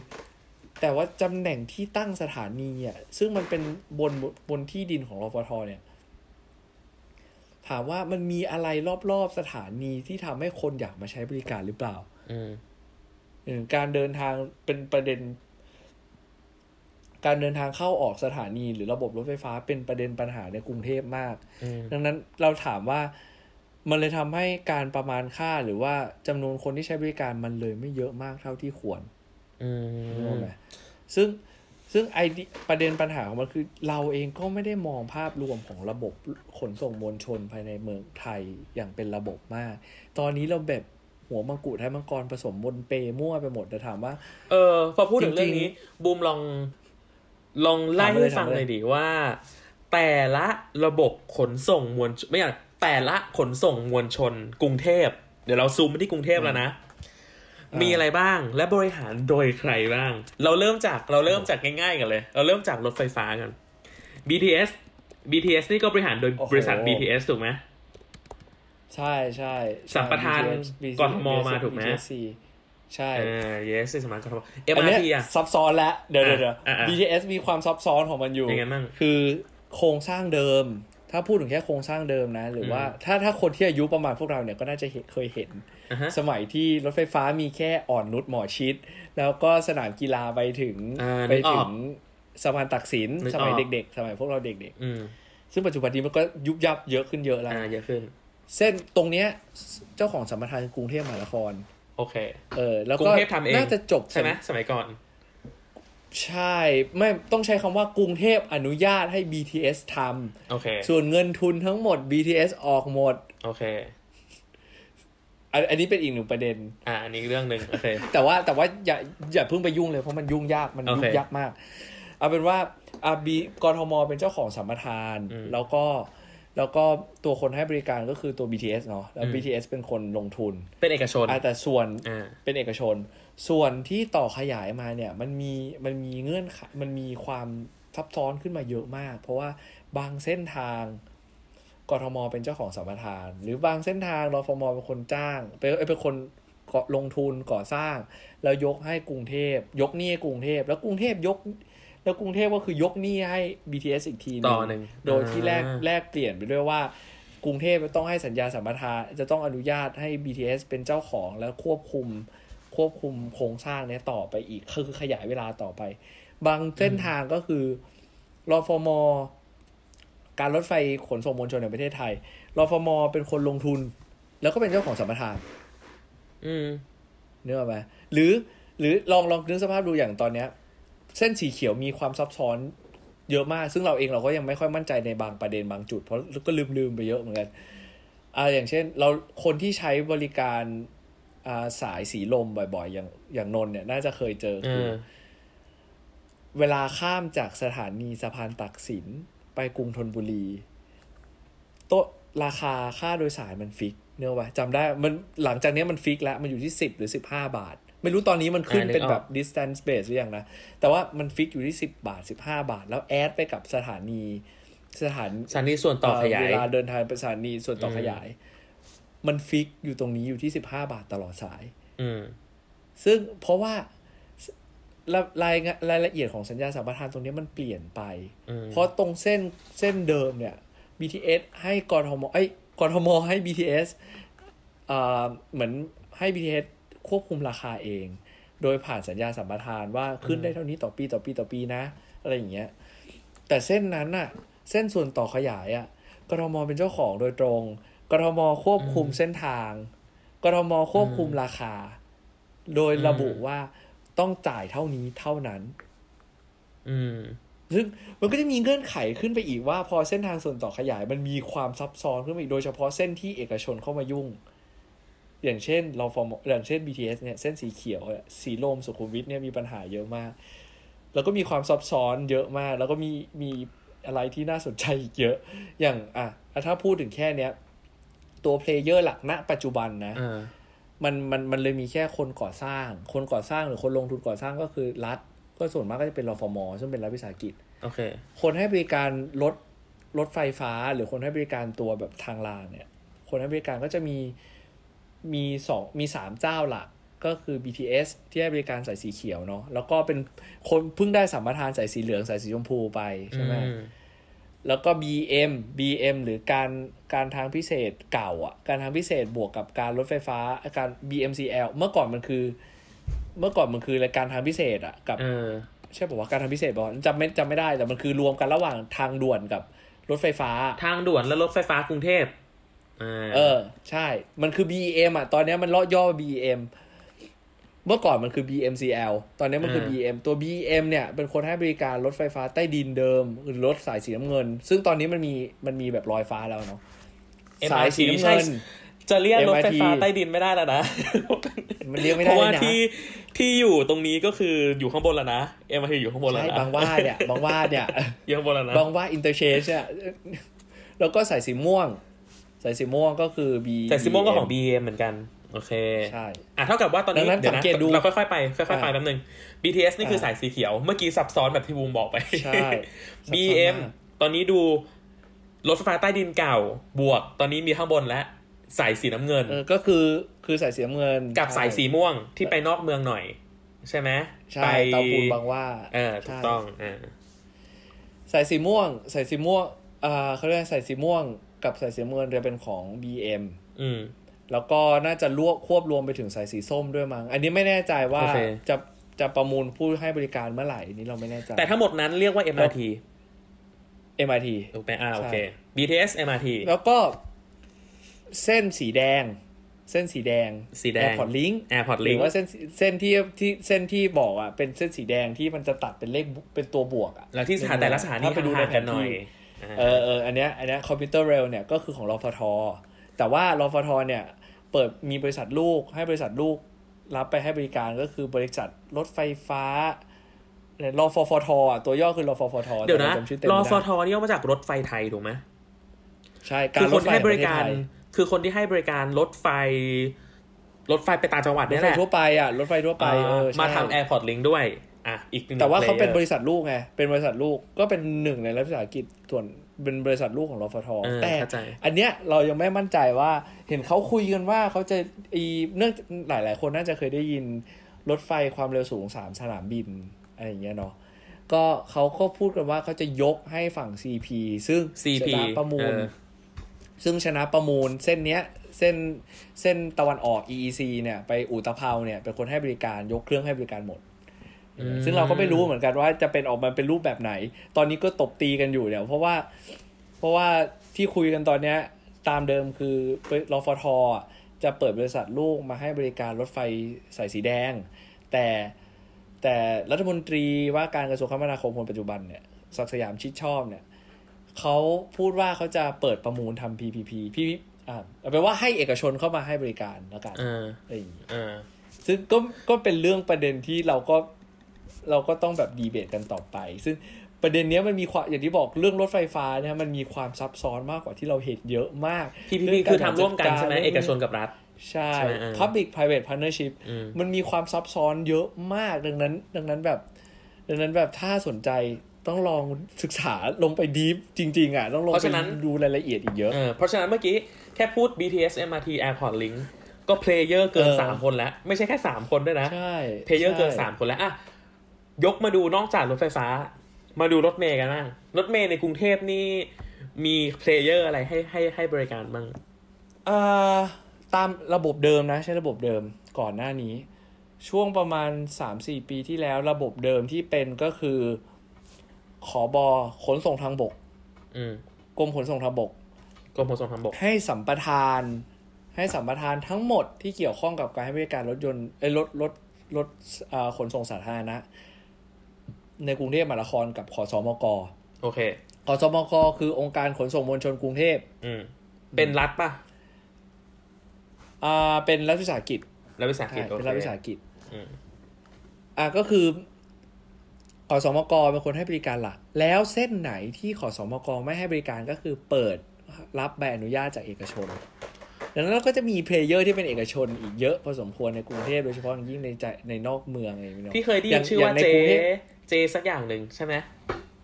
แต่ว่าตำแหน่งที่ตั้งสถานีอะซึ่งมันเป็นบนบนที่ดินของรฟทเนี่ย ถามว่ามันมีอะไรรอบๆสถานีที่ทำให้คนอยากมาใช้บริการหรือเปล่าอืมเออการเดินทางเป็นประเด็น การเดินทางเข้าออกสถานี หรือระบบรถไฟฟ้าเป็นประเด็นปัญหาในกรุงเทพมากอืมดังนั้นเราถามว่า มันเลยทำให้การประมาณค่าหรือว่าจำนวนคนที่ใช้บริการมันเลยไม่เยอะมากเท่าที่ควรอืนึกออกมไหมซึ่งซึ่งไอเดียประเด็นปัญหาของมันคือเราเองก็ไม่ได้มองภาพรวมของระบบขนส่งมวลชนภายในเมืองไทยอย่างเป็นระบบมาก ตอนนี้เราแบบหัวมังกุฎไทยมังกรผสมบนเปมั่วไปหมดแต่ถามว่า เออ พอพูดถึงจริงๆเรื่องนี้ บูมลองลองไล่ถามมาเลยให้ฟังถามมาหเลยน่อยดิว่า แต่ละระบบขนส่งมวลชไม่อยาก แต่ละขนส่งมวลชนกรุงเทพ เดี๋ยวเราซูมไปที่กรุงเทพแล้วนะ มีอะไรบ้างและบริหารโดยใครบ้าง เราเริ่มจากเราเริ่มจากง่ายๆกันเลย เราเริ่มจากรถไฟฟ้ากัน BTS BTS นี่ก็บริหารโดยโอ้โหบริษัท BTS ถูกไหมใช่ใช่สัมปทาน BTS กทมมาถูกไหม BTSC ใช่เออ yes สมัครกทมอันเนี้ย MRT อะซับซ้อนแล้วเดี๋ยวเดี๋ยวเดี๋ยวอะอะ BTS มีความซับซ้อนของมันอยู่ยังไงบ้างคือโครงสร้างเดิม ถ้าพูดถึงแค่โครงสร้างเดิมนะ หรือว่าถ้าถ้าคนที่อายุประมาณพวกเราเนี่ยก็น่าจะเห็นเคยเห็นอะฮะสมัยที่รถไฟฟ้ามีแค่อ่อนนุชหมอชิด แล้วก็สนามกีฬาไปถึงอ่าไปนึกอถึอกงสะพานตักสินนึกออกสมัยเด็ก ๆ สมัยพวกเราเด็กอืมๆซึ่งปัจจุบันนี้มันก็ยุบยับเยอะขึ้นเยอะแล้วอ่าเยอะขึ้น เส้นตรงเนี้ยเจ้าของสัมปทานคือกรุงเทพมหานคร โอเค เออ แล้วกรุก็งเทพทำเองน่าจะจบใช่ไหมสมัยก่อน ใช่ไม่ต้องใช้คำว่ากรุงเทพอนุญาตให้ BTS ทโอเคำส่วนเงินทุนทั้งหมด BTS ออกหมด โอเคอันอันนี้เป็นอีกหนึ่งประเด็น อ่าอันนี้เรื่องหนึ่งโอเค แต่ว่าแต่ว่าอย่าอย่าเพิ่งไปยุ่งเลยเพราะมันยุ่งยากมันโอยุ่เคงยากมาก เอาเป็นว่าอาบีกทมเป็นเจ้าของสัมปทานอืมแล้วก็แล้วก็ตัวคนให้บริการก็คือตัว BTS เนาะแล้วอืม BTS เป็นคนลงทุน เป็นเอกชนอะแต่ส่วนอ่าเป็นเอกชน ส่วนที่ต่อขยายมาเนี่ยมันมีมันมีเงื่อนไขมันมีความซับซ้อนขึ้นมาเยอะมาก เพราะว่าบางเส้นทางกทมเป็นเจ้าของสัมปทาน หรือบางเส้นทางรฟมเป็นคนจ้างเป็นเอ้ยเป็นคนก่อลงทุนก่อสร้าง แล้วยกให้กรุงเทพ ยกหนี้ให้กรุงเทพ แล้วกรุงเทพยก แล้วกรุงเทพก็คือยกหนี้ให้ BTS อีกทีหนึต่อหนึ่งโดยที่แลกอ่าแลกเปลี่ยนไปด้วยว่ากรุงเทพจะต้องให้สัญญาสัมปทานจะต้องอนุญาตให้ BTS เป็นเจ้าของแล้วควบคุม ควบคุมโครงสร้างเนี้ยต่อไปอีกคือขยายเวลาต่อไป บางเส้นทางก็คือรฟมการรถไฟขนส่งมวลชนในประเทศไทยรฟมเป็นคนลงทุน แล้วก็เป็นเจ้าของสัมปทาน อืมเนื้ออกไหมหรือ หรือลองลองนึกสภาพดูอย่างตอนเนี้ย เส้นสีเขียวมีความซับซ้อนเยอะมาก ซึ่งเราเองเราก็ยังไม่ค่อยมั่นใจในบางประเด็นบางจุด เพราะก็ลืมลืมๆไปเยอะเหมือนกันอ่าอย่างเช่น เราคนที่ใช้บริการอ่า สายสีลมบ่อยๆ อย่างอย่างนนท์เนี่ย น่าจะเคยเจอเอคืออเวลาข้ามจากสถานีสะพานตักสินไปกรุงธนบุรี โต๊ะราคาค่าโดยสารมัน fix เนอะวะจำได้มันหลังจากนี้มัน fix แล้ว มันอยู่ที่สิบหรือสิบห้าบาท ไม่รู้ตอนนี้มันขึ้นอ่านึกเป็นแบบออก distance base หรือยังนะ แต่ว่ามัน fix อยู่ที่สิบบาทสิบห้าบาท แล้ว add ไปกับสถานี สถานสถานีส่วนต่อขยายเวลาเดินทางไปสถานีส่วนต่ออมขยาย มัน fix อยู่ตรงนี้อยู่ที่สิบห้าบาทตลอดสาย อืม ซึ่งเพราะว่าสรารายงานรายละเอียดของสัญญาสัมปทานตรงนี้มันเปลี่ยนไปอืมเพราะตรงเส้นเส้นเดิมเนี่ย BTS ให้กทมไอ้ยกทมให้ BTS อ่าเหมือนให้ BTS ควบคุมราคาเอง โดยผ่านสัญญาสัมปทานว่าขึ้นได้เท่านี้ต่อปีต่อปีต่อปีนะ อะไรอย่างเงี้ย แต่เส้นนั้นน่ะ เส้นส่วนต่อขยายอะกทมเป็นเจ้าของโดยตรง กทมควบคุมเส้นทาง กทมควบคุมราคา โดยระบุว่าต้องจ่ายเท่านี้เท่านั้น อืมซึ่งมันก็จะมีเงื่อนไขขึ้นไปอีกว่า พอเส้นทางส่วนต่อขยาย มันมีความซับซ้อนขึ้นไปอีกโดยเฉพาะเส้นที่เอกชนเข้ามายุ่ง อย่างเช่นเราฟอร์มอย่างเช่น BTS เนี่ยเส้นสีเขียวอะสีลมสุขุมวิทเนี่ยมีปัญหาเยอะมาก แล้วก็มีความซับซ้อนเยอะมาก แล้วก็มีมีอะไรที่น่าสนใจอีกเยอะ อย่างอะถ้าพูดถึงแค่เนี้ย ตัว player หลักณปัจจุบันนะอ่ามันมันมันเลยมีแค่คนก่อสร้าง คนก่อสร้างหรือคนลงทุนก่อสร้างก็คือรัฐ ก็ส่วนมากก็จะเป็นรฟมซึ่งเป็นรัฐวิสาหกิจโอเค คนให้บริการรถรถไฟฟ้า หรือคนให้บริการตัวแบบทางรางเนี่ย คนให้บริการก็จะมีมีสองมีสามเจ้าหลักก็คือ BTS ที่ให้บริการสายสีเขียวเนาะแล้วก็เป็นคนเพิ่งได้สัมปทานสายสีเหลืองสายสีชมพูไปใช่ไหมอืม แล้วก็ BM BM หรือการการทางพิเศษเก่าอะการทางพิเศษบวกกับการรถไฟฟ้าการ BMCL เมื่อก่อนมันคือ เมื่อก่อนมันคือรายการทางพิเศษอะกับเออใช่บอกว่าการทางพิเศษบอกจำไม่จำไม่ได้แต่มันคือรวมกันระหว่างทางด่วนกับรถไฟฟ้า ทางด่วนและรถไฟฟ้ากรุงเทพอ่าเออ ใช่ มันคือ BM อะ ตอนนี้มันเลาะย่อ BM เมื่อก่อนมันคือ BMCL ตอนนี้มันคือ BM ตัว BM เนี่ยเป็นคนให้บริการรถไฟฟ้าใต้ดินเดิมหรือรถสายสีน้ำเงิน ซึ่งตอนนี้มันมีมันมีแบบลอยฟ้าแล้วเนาะสายสีน้ำเงินจะเรียกรถไฟ MRT ฟ้าใต้ดินไม่ได้แล้วนะ มันเรียกไม่เพได้ราะว่านะที่ที่อยู่ตรงนี้ก็คืออยู่ข้างบนแล้วนะเอ็มทีอยู่ข้างบนแล้วใช่นะบางว่าเนี่ยบางว่าเนี่ยอยู่ข้างบนแล้วนะบางว่าอินเตอร์เชนเนี่ยแล้วก็สายสีม่วง สายสีม่วงก็คือ B แต่ซิโมงก็ของ BM เหมือนกัน โอเคใช่อะเท่ากับว่าตอนนี้ดังนั้นเดี๋ยวสันะงเกตดูเราค่อยๆไปค่อยๆไปอ่าแป๊บนึง BTS นี่คืออ่าสายสีเขียว เมื่อกี้ซับซ้อนแบบที่บูมบอกไปใช่ BM ซับซ้อนมากตอนนี้ดูรถไฟฟ้าใต้ดินเก่าบวก ตอนนี้มีข้างบนและสายสีน้ำเงินเออก็คือคือสายสีน้ำเงิน กับสายสีม่วงที่ไปนอกเมืองหน่อย ใช่ไหมใช่ไปเตาปูนบางว่าเออถูกใช่ต้องอ่าสายสีม่วงสายสีม่วงอ่าเขาเรียกสายสีม่วง กับสายสีน้ำเงินจะเป็นของ BM อืม แล้วก็น่าจะรวบควบรวมไปถึงสายสีส้มด้วยมั้งอันนี้ไม่แน่ใจว่าโอเคจะจะประมูลผู้ให้บริการเมื่อไหร่อันนี้เราไม่แน่ใจ แต่ทั้งหมดนั้นเรียกว่า MRT MRT ถูกไหมอ่าโอเคใช่ BTS MRT แล้วก็ เส้นสีแดง เส้นสีแดงสีแดง Airport Link Airport หรือ Link ว่าเส้นเส้นที่ที่เส้นที่บอกอะเป็นเส้นสีแดงที่มันจะตัดเป็นเลขเป็นตัวบวกอะแล้วที่สถานแต่ละสถานีถ้าไปดูในห่างแผๆกันนหน่อยที่อ่าเออเอออันเนี้ยอันเนี้ยคอมพิวเตอร์เรลเนี่ยก็คือของรฟทแต่ว่ารฟทเนี่ย เปิดมีบริษัทลูก ให้บริษัทลูกรับไปให้บริการก็คือบริษัทรถไฟฟ้ารฟฟทอะตัวย่อคือรฟฟทเดี๋ยวนะแต่ผมจำชื่อเต็มรอไม่ฟได้ทนี่ย่อมาจากรถไฟไทยถูกไหมใช่คืการอรคถนไฟที่ให้บริแห่งการปะเทศไทยคือคนที่ให้บริการรถไฟ รถไฟไปต่างจังหวัดรถเนี่ยไฟแหละทั่วไปอะรถไฟทั่วไปเออใช่มาทำ Airport Link ด้วยอะอีกหนึ่งแต่ว่าเขาเป็นบ player ริษัทลูกไงเป็นบริษัทลูกก็เป็นหนึ่งในรัฐวิสาหกิจส่วน เป็นบริษัทลูกของรฟทเออแต่เข้าใจอันเนี้ยเรายังไม่มั่นใจว่าเห็นเขาคุยกันว่าเขาจะอีเนื่องหลายหลาย ๆ คนน่าจะเคยได้ยินรถไฟความเร็วสูงสามสนามบินอะไรอย่างเงี้ยเนาะก็เขาก็พูดกันว่าเขาจะยกให้ฝั่ง CP ซึ่ง CP ชนะประมูลเออซึ่งชนะประมูลเส้นเนี้ยเส้นเส้นตะวันออก EEC เนี่ยไปอุตภเปาเนี่ยเป็นคนให้บริการยกเครื่องให้บริการหมดอืม ซึ่งเราก็ไม่รู้เหมือนกันว่าจะเป็นออกมาเป็นรูปแบบไหน ตอนนี้ก็ตบตีกันอยู่เนี่ยเพราะว่า เพราะว่าที่คุยกันตอนเนี้ยตามเดิมคือรฟทอะจะเปิดบริษัทลูกมาให้บริการรถไฟสายสีแดง แต่แต่รัฐมนตรีว่าการกระทรวงคมนาคมคนปัจจุบันเนี่ยศักดิ์สยามชิดชอบเนี่ยเขาพูดว่าเขาจะเปิดประมูลทำ PPP พี่อ่าเอาเป็นว่าให้เอกชนเข้ามาให้บริการแล้วกันเอออะไรอย่างงี้เออซึ่งก็ก็เป็นเรื่องประเด็นที่เราก็ เราก็ต้องแบบดีเบตกันต่อไป ซึ่งประเด็นเนี้ยมันมีความอย่างที่บอกเรื่องรถไฟฟ้าเนี่ยมันมีความซับซ้อนมากกว่าที่เราเห็นเยอะมาก PPP คือทำร่วมกันใช่ไหมเอกชนกับรัฐ ใช่ใช่ไหมเออ Public Private Partnership อืมมันมีความซับซ้อนเยอะมากดังนั้น ดังนั้นแบบ ดังนั้นแบบถ้าสนใจต้องลองศึกษาลงไปดีฟจริง ๆ อะ ต้องลงเพราะไปฉะนั้นดูรายละเอียดอีกเยอะเออเพราะฉะนั้นเมื่อกี้แค่พูด BTS MRT Airport Link ก็ player เกินเออสามคนแล้ว ไม่ใช่แค่สามคนด้วยนะใช่ player เกินใช่สามคนแล้วอะ ยกมาดูนอกจากรถไฟฟ้า มาดูรถเมล์กันบ้าง รถเมล์ในกรุงเทพนี่มี player อะไรให้ให้ให้บริการบ้างอ่าตามระบบเดิมนะ ใช้ระบบเดิมก่อนหน้านี้ ช่วงประมาณ 3-4 ปีที่แล้วระบบเดิมที่เป็นก็คือ ขอบอขนส่งทางบกอืมกรมขนส่งทางบกกรมขนส่งทางบก ให้สัมปทาน ให้สัมปทานทั้งหมดที่เกี่ยวข้องกับการให้บริการรถยนต์เอ้ยรถรถรถอ่าขนส่งสาธารณะ ในกรุงเทพมหานครกับขอสมกโอเคขอสมกคือองค์การขนส่งมวลชนกรุงเทพอืมเป็นรัฐปะอ่าเป็นรัฐวิสาหกิจรัฐวิสาหใช่กิจโอเป็นเครัฐวิสาหกิจอืมอ่าก็คือขอสมกเป็นคนให้บริการหลัก แล้วเส้นไหนที่ขอสมกไม่ให้บริการก็คือเปิดรับใบอนุญาตจากเอกชนดังนั้นเราก็จะมีเพลเยอร์ที่เป็นเอกชนอีกเยอะพอสมควรในกรุงเทพโดยเฉพาะอย่างยิ่งในใจในนอกเมืองอะไรอย่างเงี้ยพี่เคยได้อยิย่านงชื่ออย่าว่างในเจกรุง เทพเจสักอย่างหนึ่งใช่ไหม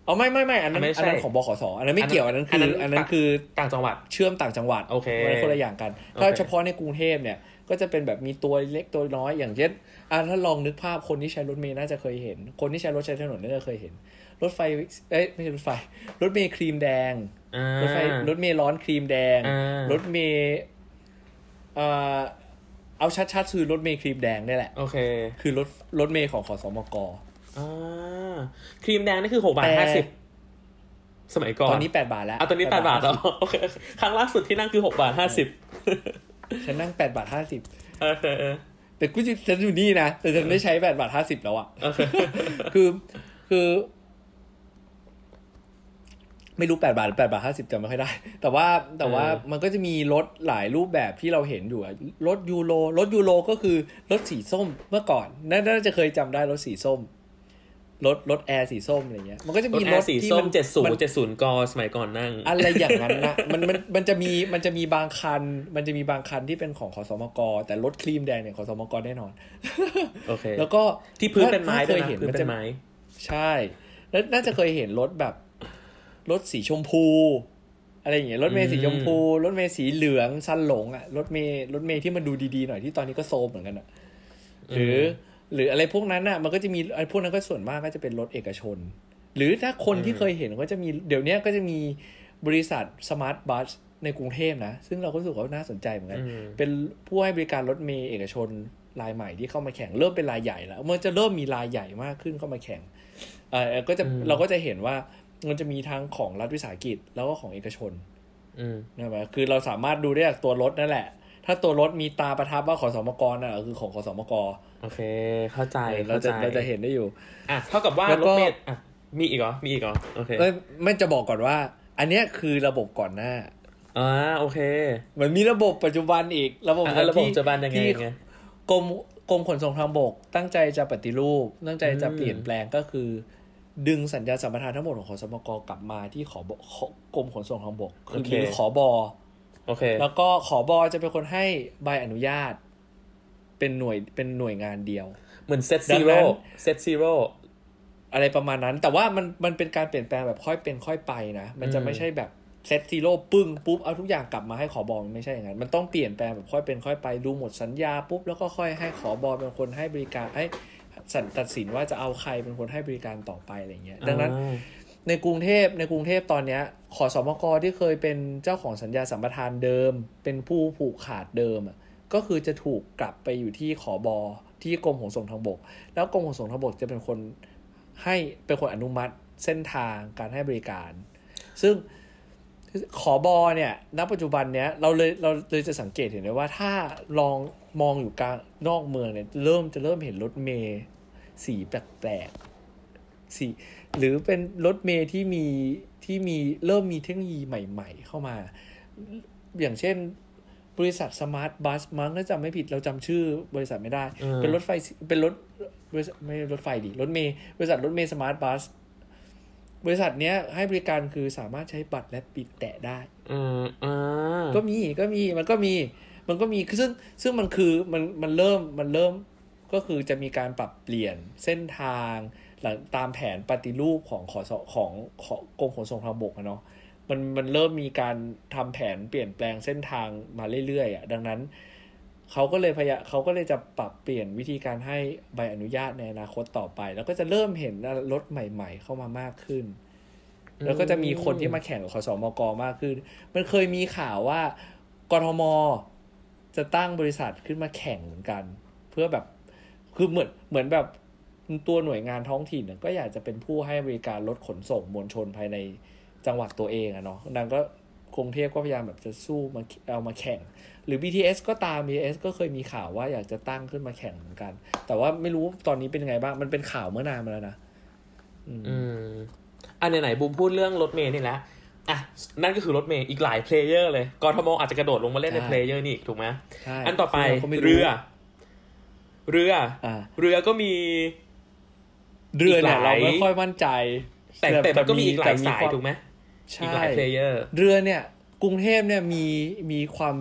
อ๋อไม่ไม่ไม่อันนั้นไม่ใช่อันนั้นของบขสอันนั้นไม่เกี่ยวอันนั้นคืออัอันนนั้นนั้นคือต่างจังหวัดเชื่อมต่างจังหวัดโอเคมันคนละอย่างกันโอเคถ้าเฉพาะในกรุงเทพเนี่ยก็จะเป็นแบบมีตัวเล็กตัวน้อยอย่างเช่นอ่าถ้าลองนึกภาพคนที่ใช้รถเมล์น่าจะเคยเห็น คนที่ใช้รถใช้ถนนน่าจะเคยเห็น รถไฟเอ้ยไม่ใช่รถไฟ รถเมล์ครีมแดงอ่ารถไฟรถเมล์ร้อนครีมแดงอ่ารถเมล์เอ่อเอาชัดๆคือรถเมล์ครีมแดงนี่แหละโอเค คือรถรถเมล์ของขอสมก อ่าครีมแดงนี่คือหกบาทแต่ห้าสิบสมัยก่อน ตอนนี้แปดบาทแล้วเอาตอนนี้แปดบาทแล้วโอเคครั้งล่าสุดที่นั่งคือหกบาทห้าสิบฉันนั่งแปดบาทห้าสิบโอเคแต่กูจะฉันอยู่นี่นะ แต่ฉันได้ใช้แปดบาทห้าสิบแล้วอะโอเคคือคือ ไม่รู้แปดบาทหรือแปดบาทห้าสิบจำไม่ค่อยได้ แต่ว่าแต่ว่าเออมันก็จะมีรถหลายรูปแบบที่เราเห็นอยู่อะรถยูโรรถยูโรก็คือรถสีส้มเมื่อก่อนน่าน่าจะเคยจำได้รถสีส้ม รถรถแอร์สีส้มอะไรเงี้ยมันก็จะรมีถแอรถร์สีที่ส้มัมนเจ็ดศูนมันย์เจ็ดศูนย์กสมัยก่อนนั่ง อะไรอย่างนั้นนะมันมันมันจะมีมันจะมีบางคัน มันจะมีบางคันที่เป็นของขอสมกแต่รถครีมแดงเนี่ยขอสมกแน่นอนโอเคแล้วก็ที่พื้นเป็นไม้ถ้าด้วยเคยนะเห็นพื้นมันเป็จะนไม้ใช่ แล้วน่าจะเคยเห็นรถแบบรถสีชมพู อะไรอย่างเงี้ยรถเมล์สีชมพู รถเมล์สีเหลืองซันหลงอะรถเมล์รถเมล์ที่มันดูดีๆหน่อยที่ตอนนี้ก็โซมเหมือนกันอะหรือ หรืออะไรพวกนั้นอะมันก็จะมีไอ้พวกนั้นก็ส่วนมากก็จะเป็นรถเอกชน หรือถ้าคนที่เคยเห็นก็จะมีเดี๋ยวนี้ก็จะมีบริษัท Smart Bus ในกรุงเทพนะ ซึ่งเราก็รู้สึกว่าน่าสนใจเหมือนกันอืมเป็นผู้ให้บริการรถเมล์เอกชนรายใหม่ที่เข้ามาแข่งเริ่มเป็นรายใหญ่แล้วมันจะเริ่มมีรายใหญ่มากขึ้นเข้ามาแข่งเออก็จะอืมเราก็จะเห็นว่ามันจะมีทั้งของรัฐวิสาหกิจแล้วก็ของเอกชนอืมนะครับคือเราสามารถดูได้จากตัวรถนั่นแหละ ถ้าตัวรถมีตาประทับว่าขอสมกน่ะคือของขอสมกโอเค เข้าใจเราเข้าใจจะเราจะเห็นได้อยู่ อะเท่ากับว่าแล้วรก็ถเมล์อะมีอีกเหรอ มีอีกเหรอ โอเคเอ้ยไม่จะบอกก่อนว่า อันเนี้ยคือระบบก่อนหน้าอ่าโอเค มันมีระบบปัจจุบันอีก ระบบอะระบบที่ปัจจุบันยังไงที่ยังไงกรมกรมขนส่งทางบก ตั้งใจจะปฏิรูป ตั้งใจจะอืมเปลี่ยนแปลงก็คือ ดึงสัญญาสัมปทานทั้งหมดของขอสมกกลับมาที่ขอบขกรมขนส่งทางบก คือหรือขอบอ โอเค แล้วก็ขอบอจะเป็นคนให้ใบอนุญาต เป็นหน่วยเป็นหน่วยงานเดียว เหมือน set zero ดังนั้น set zero อะไรประมาณนั้น แต่ว่ามันมันเป็นการเปลี่ยนแปลงแบบค่อยเป็นค่อยไปนะ มันจะอืมไม่ใช่แบบ set zero ปึ้งปุ๊บเอาทุกอย่างกลับมาให้ขอบอมันไม่ใช่อย่างนั้น มันต้องเปลี่ยนแปลงแบบค่อยเป็นค่อยไปดูหมดสัญญาปุ๊บแล้วก็ค่อยให้ขอบอเป็นคนให้บริการให้สันตัดสินว่าจะเอาใครเป็นคนให้บริการต่อไปอะไรเงี้ยดังนั้นอ่า ในกรุงเทพในกรุงเทพตอนเนี้ยขอสมกที่เคยเป็นเจ้าของสัญญาสัมปทานเดิม เป็นผู้ผูกขาดเดิมอะก็คือจะถูกกลับไปอยู่ที่ขอบอที่กรมขนส่งทางบก แล้วกรมขนส่งทางบกจะเป็นคนให้เป็นคนอนุมัติเส้นทางการให้บริการ ซึ่งขอบอเนี่ยณปัจจุบันเนี้ยเราเลยเราเลยจะสังเกตเห็นได้ว่าถ้าลองมองอยู่กลางนอกเมืองเนี่ยเริ่มจะเริ่มเห็นรถเมย์สีแปลกๆสี หรือเป็นรถเมล์ที่มีที่มีเริ่มมีเทคโนโลยีใหม่ ๆ เข้ามา อย่างเช่น บริษัท Smart Bus มั้งถ้าจำไม่ผิดเราจำชื่อบริษัทไม่ได้อืมเป็นรถไฟเป็นรถบริษัทไม่รถไฟดิรถเมล์บริษัทรถเมล์ Smart Bus บริษัทเนี้ยให้บริการคือสามารถใช้บัตร Rabbit แตะได้เอออ่าก็มีก็มีมันก็มีมันก็มีคือซึ่งซึ่งมันคือมันมันเริ่มมันเริ่มก็คือจะมีการปรับเปลี่ยนเส้นทาง หลังตามแผนปฏิรูปของขอสของของกรมขนส่งทางบกอะเนาะมันมันเริ่มมีการทำแผนเปลี่ยนแปลงเส้นทางมาเรื่อยๆอะดังนั้นเขาก็เลยพยายาเขาก็เลยจะปรับเปลี่ยนวิธีการให้ใบอนุญาตในอนาคตต่อไป แล้วก็จะเริ่มเห็นรถใหม่ ๆ เข้ามามากขึ้น แล้วก็จะมีคนที่มาแข่งกับขสมกมากขึ้น มันเคยมีข่าวว่ากทมจะตั้งบริษัทขึ้นมาแข่งเหมือนกัน เพื่อแบบคือเหมือนเหมือนแบบ ตัวหน่วยงานท้องถิ่นน่ะก็อยากจะเป็นผู้ให้บริการรถขนส่งมวลชนภายในจังหวัดตัวเองอะเนาะดังก็กรุงเทพก็พยายามแบบจะสู้มาเอามาแข่ง หรือ BTS ก็ตาม BTS ก็เคยมีข่าวว่าอยากจะตั้งขึ้นมาแข่งเหมือนกัน แต่ว่าไม่รู้ตอนนี้เป็นยังไงบ้าง มันเป็นข่าวเมื่อนานมาแล้วนะ อืมอืมอันไหนๆบูมพูดเรื่องรถเมย์นี่แหละอะนั่นก็คือรถเมย์อีกหลายเพลเยอร์เลยกทมอาจจะกระโดดลงมาเล่นในใช่เพลเยอร์นี่อีกถูกไหมใช่อันต่อไปซึ่งาก็ม่เรือ เรืออ่าเรือก็มี เรือเนี่ยอีกหเราลายไม่ค่อยมั่นใจ แต่แต่มันก็มีอีกหลายแต่สายควถูกไหมใช่อีกหลายเพลเยอร์เรือเนี่ย กรุงเทพเนี่ยมีมีความ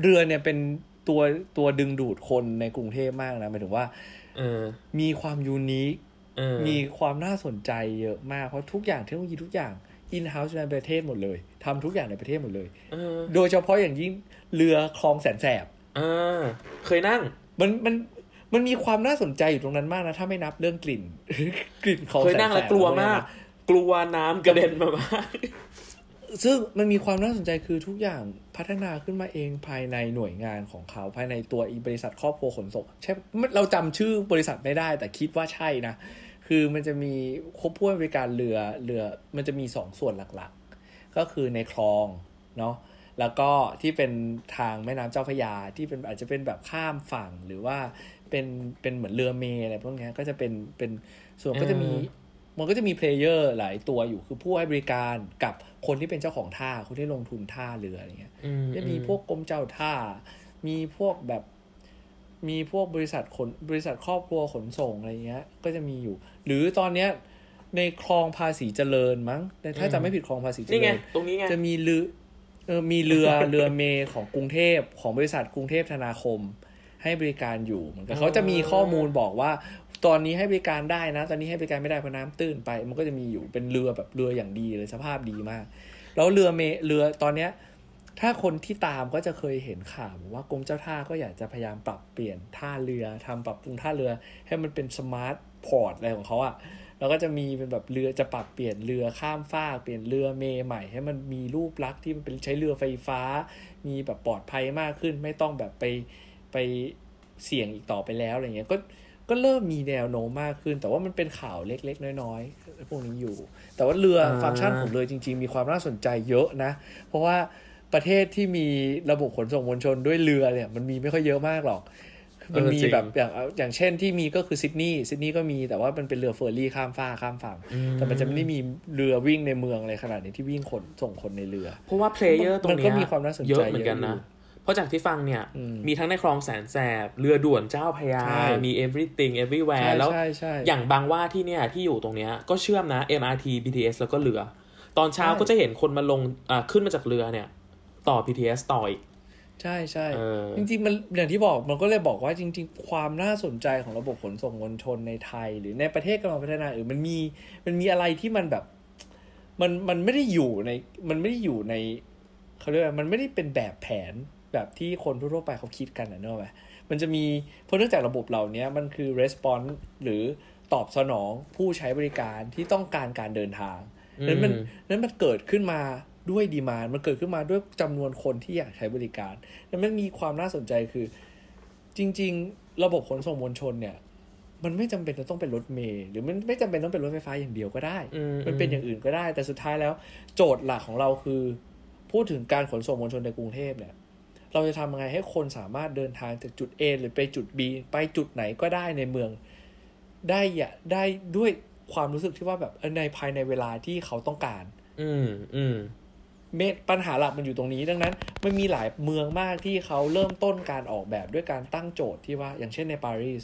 เรือเนี่ยเป็นตัวตัวดึงดูดคนในกรุงเทพมากนะหมายถึงว่าเออมีความยูนิคเออมีความน่าสนใจเยอะมากเพราะทุกอย่างเทคโนโลยีทุกอย่างอินเฮ้าส์ในประเทศหมดเลยทำทุกอย่างในประเทศหมดเลยเออโดยเฉพาะอย่างยิ่งเรือคลองแสนแสบเออเคยนั่ง มันมัน มันมีความน่าสนใจอยู่ตรงนั้นมากนะ ถ้าไม่นับเรื่องกลิ่น กลิ่นของเคยนั่งแล้วกลัวมาก กลัวน้ำกระเด็นมามากซึ่งมันมีความน่าสนใจคือทุกอย่างพัฒนาขึ้นมาเองภายในหน่วยงานของเขาภายในตัวอีบริษัทครอบครัวขนส่งใช่เราจำชื่อบริษัทไม่ได้ แต่คิดว่าใช่นะ คือมันจะมีครบถ้วนบริการเรือเรือ มันจะมีสองส่วนหลักๆ ก็คือในคลองเนาะแล้วก็ที่เป็นทางแม่น้ำเจ้าพระยาที่เป็นอาจจะเป็นแบบข้ามฝั่งหรือว่า เป็นเป็นเหมือนเรือเมล์อะไรพวกเนี้ยก็จะเป็นเป็นส่วนก็จะมีอืมมันก็จะมีเพลเยอร์หลายตัวอยู่คือผู้ให้บริการกับคนที่เป็นเจ้าของท่าคนที่ลงทุนท่าเรืออะไรเงี้ยอืจะมีพวกกรมเจ้าท่า มีพวกแบบ มีพวกบริษัทขนบริษัทครอบครัวขนส่งอะไรเงี้ย ก็จะมีอยู่ หรือตอนเนี้ยในคลองภาษีเจริญมั้งแต่ถ้าจะไม่ผิดคลองภาษีเจนี่ไงริญตรงนี้ไงจะมีเรือเออมีเรือเรือเมย์ของกรุงเทพของบริษัทกรุงเทพธนาคม ให้บริการอยู่เหมือนกันอ๋อเขาจะมีข้อมูลบอกว่า ตอนนี้ให้บริการได้นะ ตอนนี้ให้บริการไม่ได้เพราะน้ำตื้นไป มันก็จะมีอยู่เป็นเรือแบบเรืออย่างดีเลยสภาพดีมาก แล้วเรือเมเรือตอนเนี้ยถ้าคนที่ตามก็จะเคยเห็นข่าวว่ากรมเจ้าท่าก็อยากจะพยายามปรับเปลี่ยนท่าเรือทำปรับปรุงท่าเรือ ให้มันเป็นสมาร์ทพอร์ตอะไรของเขาอะแล้วก็จะมีเป็นแบบเรือจะปรับเปลี่ยนเรือข้ามฟากเปลี่ยนเรือเมใหม่ ให้มันมีรูปลักษณ์ที่มันเป็นใช้เรือไฟฟ้า มีแบบปลอดภัยมากขึ้น ไม่ต้องแบบไป ไปเสี่ยงอีกต่อไปแล้วอะไรเงี้ยก็ก็เริ่มมีแนวโน้มมากขึ้น แต่ว่ามันเป็นข่าวเล็กๆ น้อยๆ พวกนี้อยู่ แต่ว่าเรืออ่าฟังก์ชันของเรือจริง ๆ มีความน่าสนใจเยอะนะ เพราะว่าประเทศที่มีระบบขนส่งมวลชนด้วยเรือเนี่ยมันมีไม่ค่อยเยอะมากหรอก มันมีเออจริงแบบอย่างอย่างเช่นที่มีก็คือซิดนีย์ซิดนีย์ก็มีแต่ว่ามันเป็นเรือเฟอร์รี่ข้ามฟากข้ามฝั่งอืแต่มันจะไม่ได้มีเรือวิ่งในเมืองเลยขนาดนี้ที่วิ่งขนส่งคนในเรือ เพราะว่า player ตรงเนี้ก็ยมีความน่าสนใจเยอะเหมือนกันเยอะนะอยู่ เพราะจากที่ฟังเนี่ยอืมมีทั้งในคลองแสนแสบ เรือด่วนเจ้าพระยาใช่มี everything ใช่ everywhere แล้วใช่ใช่อย่างบางว่าที่เนี่ยที่อยู่ตรงเนี้ยก็เชื่อมนะ MRT BTS แล้วก็เรือ ตอนเช้าใช่ก็จะเห็นคนมาลงอ่าขึ้นมาจากเรือเนี่ย ต่อ BTS ต่ออีกใช่ใช่เออจริงๆมันอย่างที่บอกมันก็เลยบอกว่าจริง ๆ ความน่าสนใจของระบบขนส่งมวลชนในไทย หรือในประเทศกำลังพัฒนาอื่นมันมีมันมีอะไรที่มันแบบ มันมันไม่ได้อยู่ในมันไม่ได้อยู่ในเขาเรียกว่ามันไม่ได้เป็นแบบแผน แบบที่คนทั่วๆไปเขาคิดกันนะเนอะไหมมันจะมีเพราะเนื่องจากระบบเหล่านี้มันคือ response หรือตอบสนองผู้ใช้บริการที่ต้องการการเดินทางนั้นมันอืมนั้นมันเกิดขึ้นมาด้วยดีมานมันเกิดขึ้นมาด้วยจำนวนคนที่อยากใช้บริการแล้วมันมีความน่าสนใจคือ จริง ๆ ระบบขนส่งมวลชนเนี่ย มันไม่จำเป็นจะต้องเป็นรถเมล์หรือมันไม่จำเป็นต้องเป็นรถไฟฟ้าอย่างเดียวก็ได้อืมมันเป็นอย่างอื่นก็ได้ แต่สุดท้ายแล้ว โจทย์หลักของเราคือ พูดถึงการขนส่งมวลชนในกรุงเทพเนี่ย เราจะทำยังไงให้คนสามารถเดินทางจากจุด A หรือไปจุด B ไปจุดไหนก็ได้ในเมือง ได้อย่าได้ด้วยความรู้สึกที่ว่าแบบเออในภายในเวลาที่เขาต้องการ อืมอืมเมปัญหาหลักมันอยู่ตรงนี้ดังนั้น มันมีหลายเมืองมากที่เขาเริ่มต้นการออกแบบด้วยการตั้งโจทย์ที่ว่าอย่างเช่นในปารีส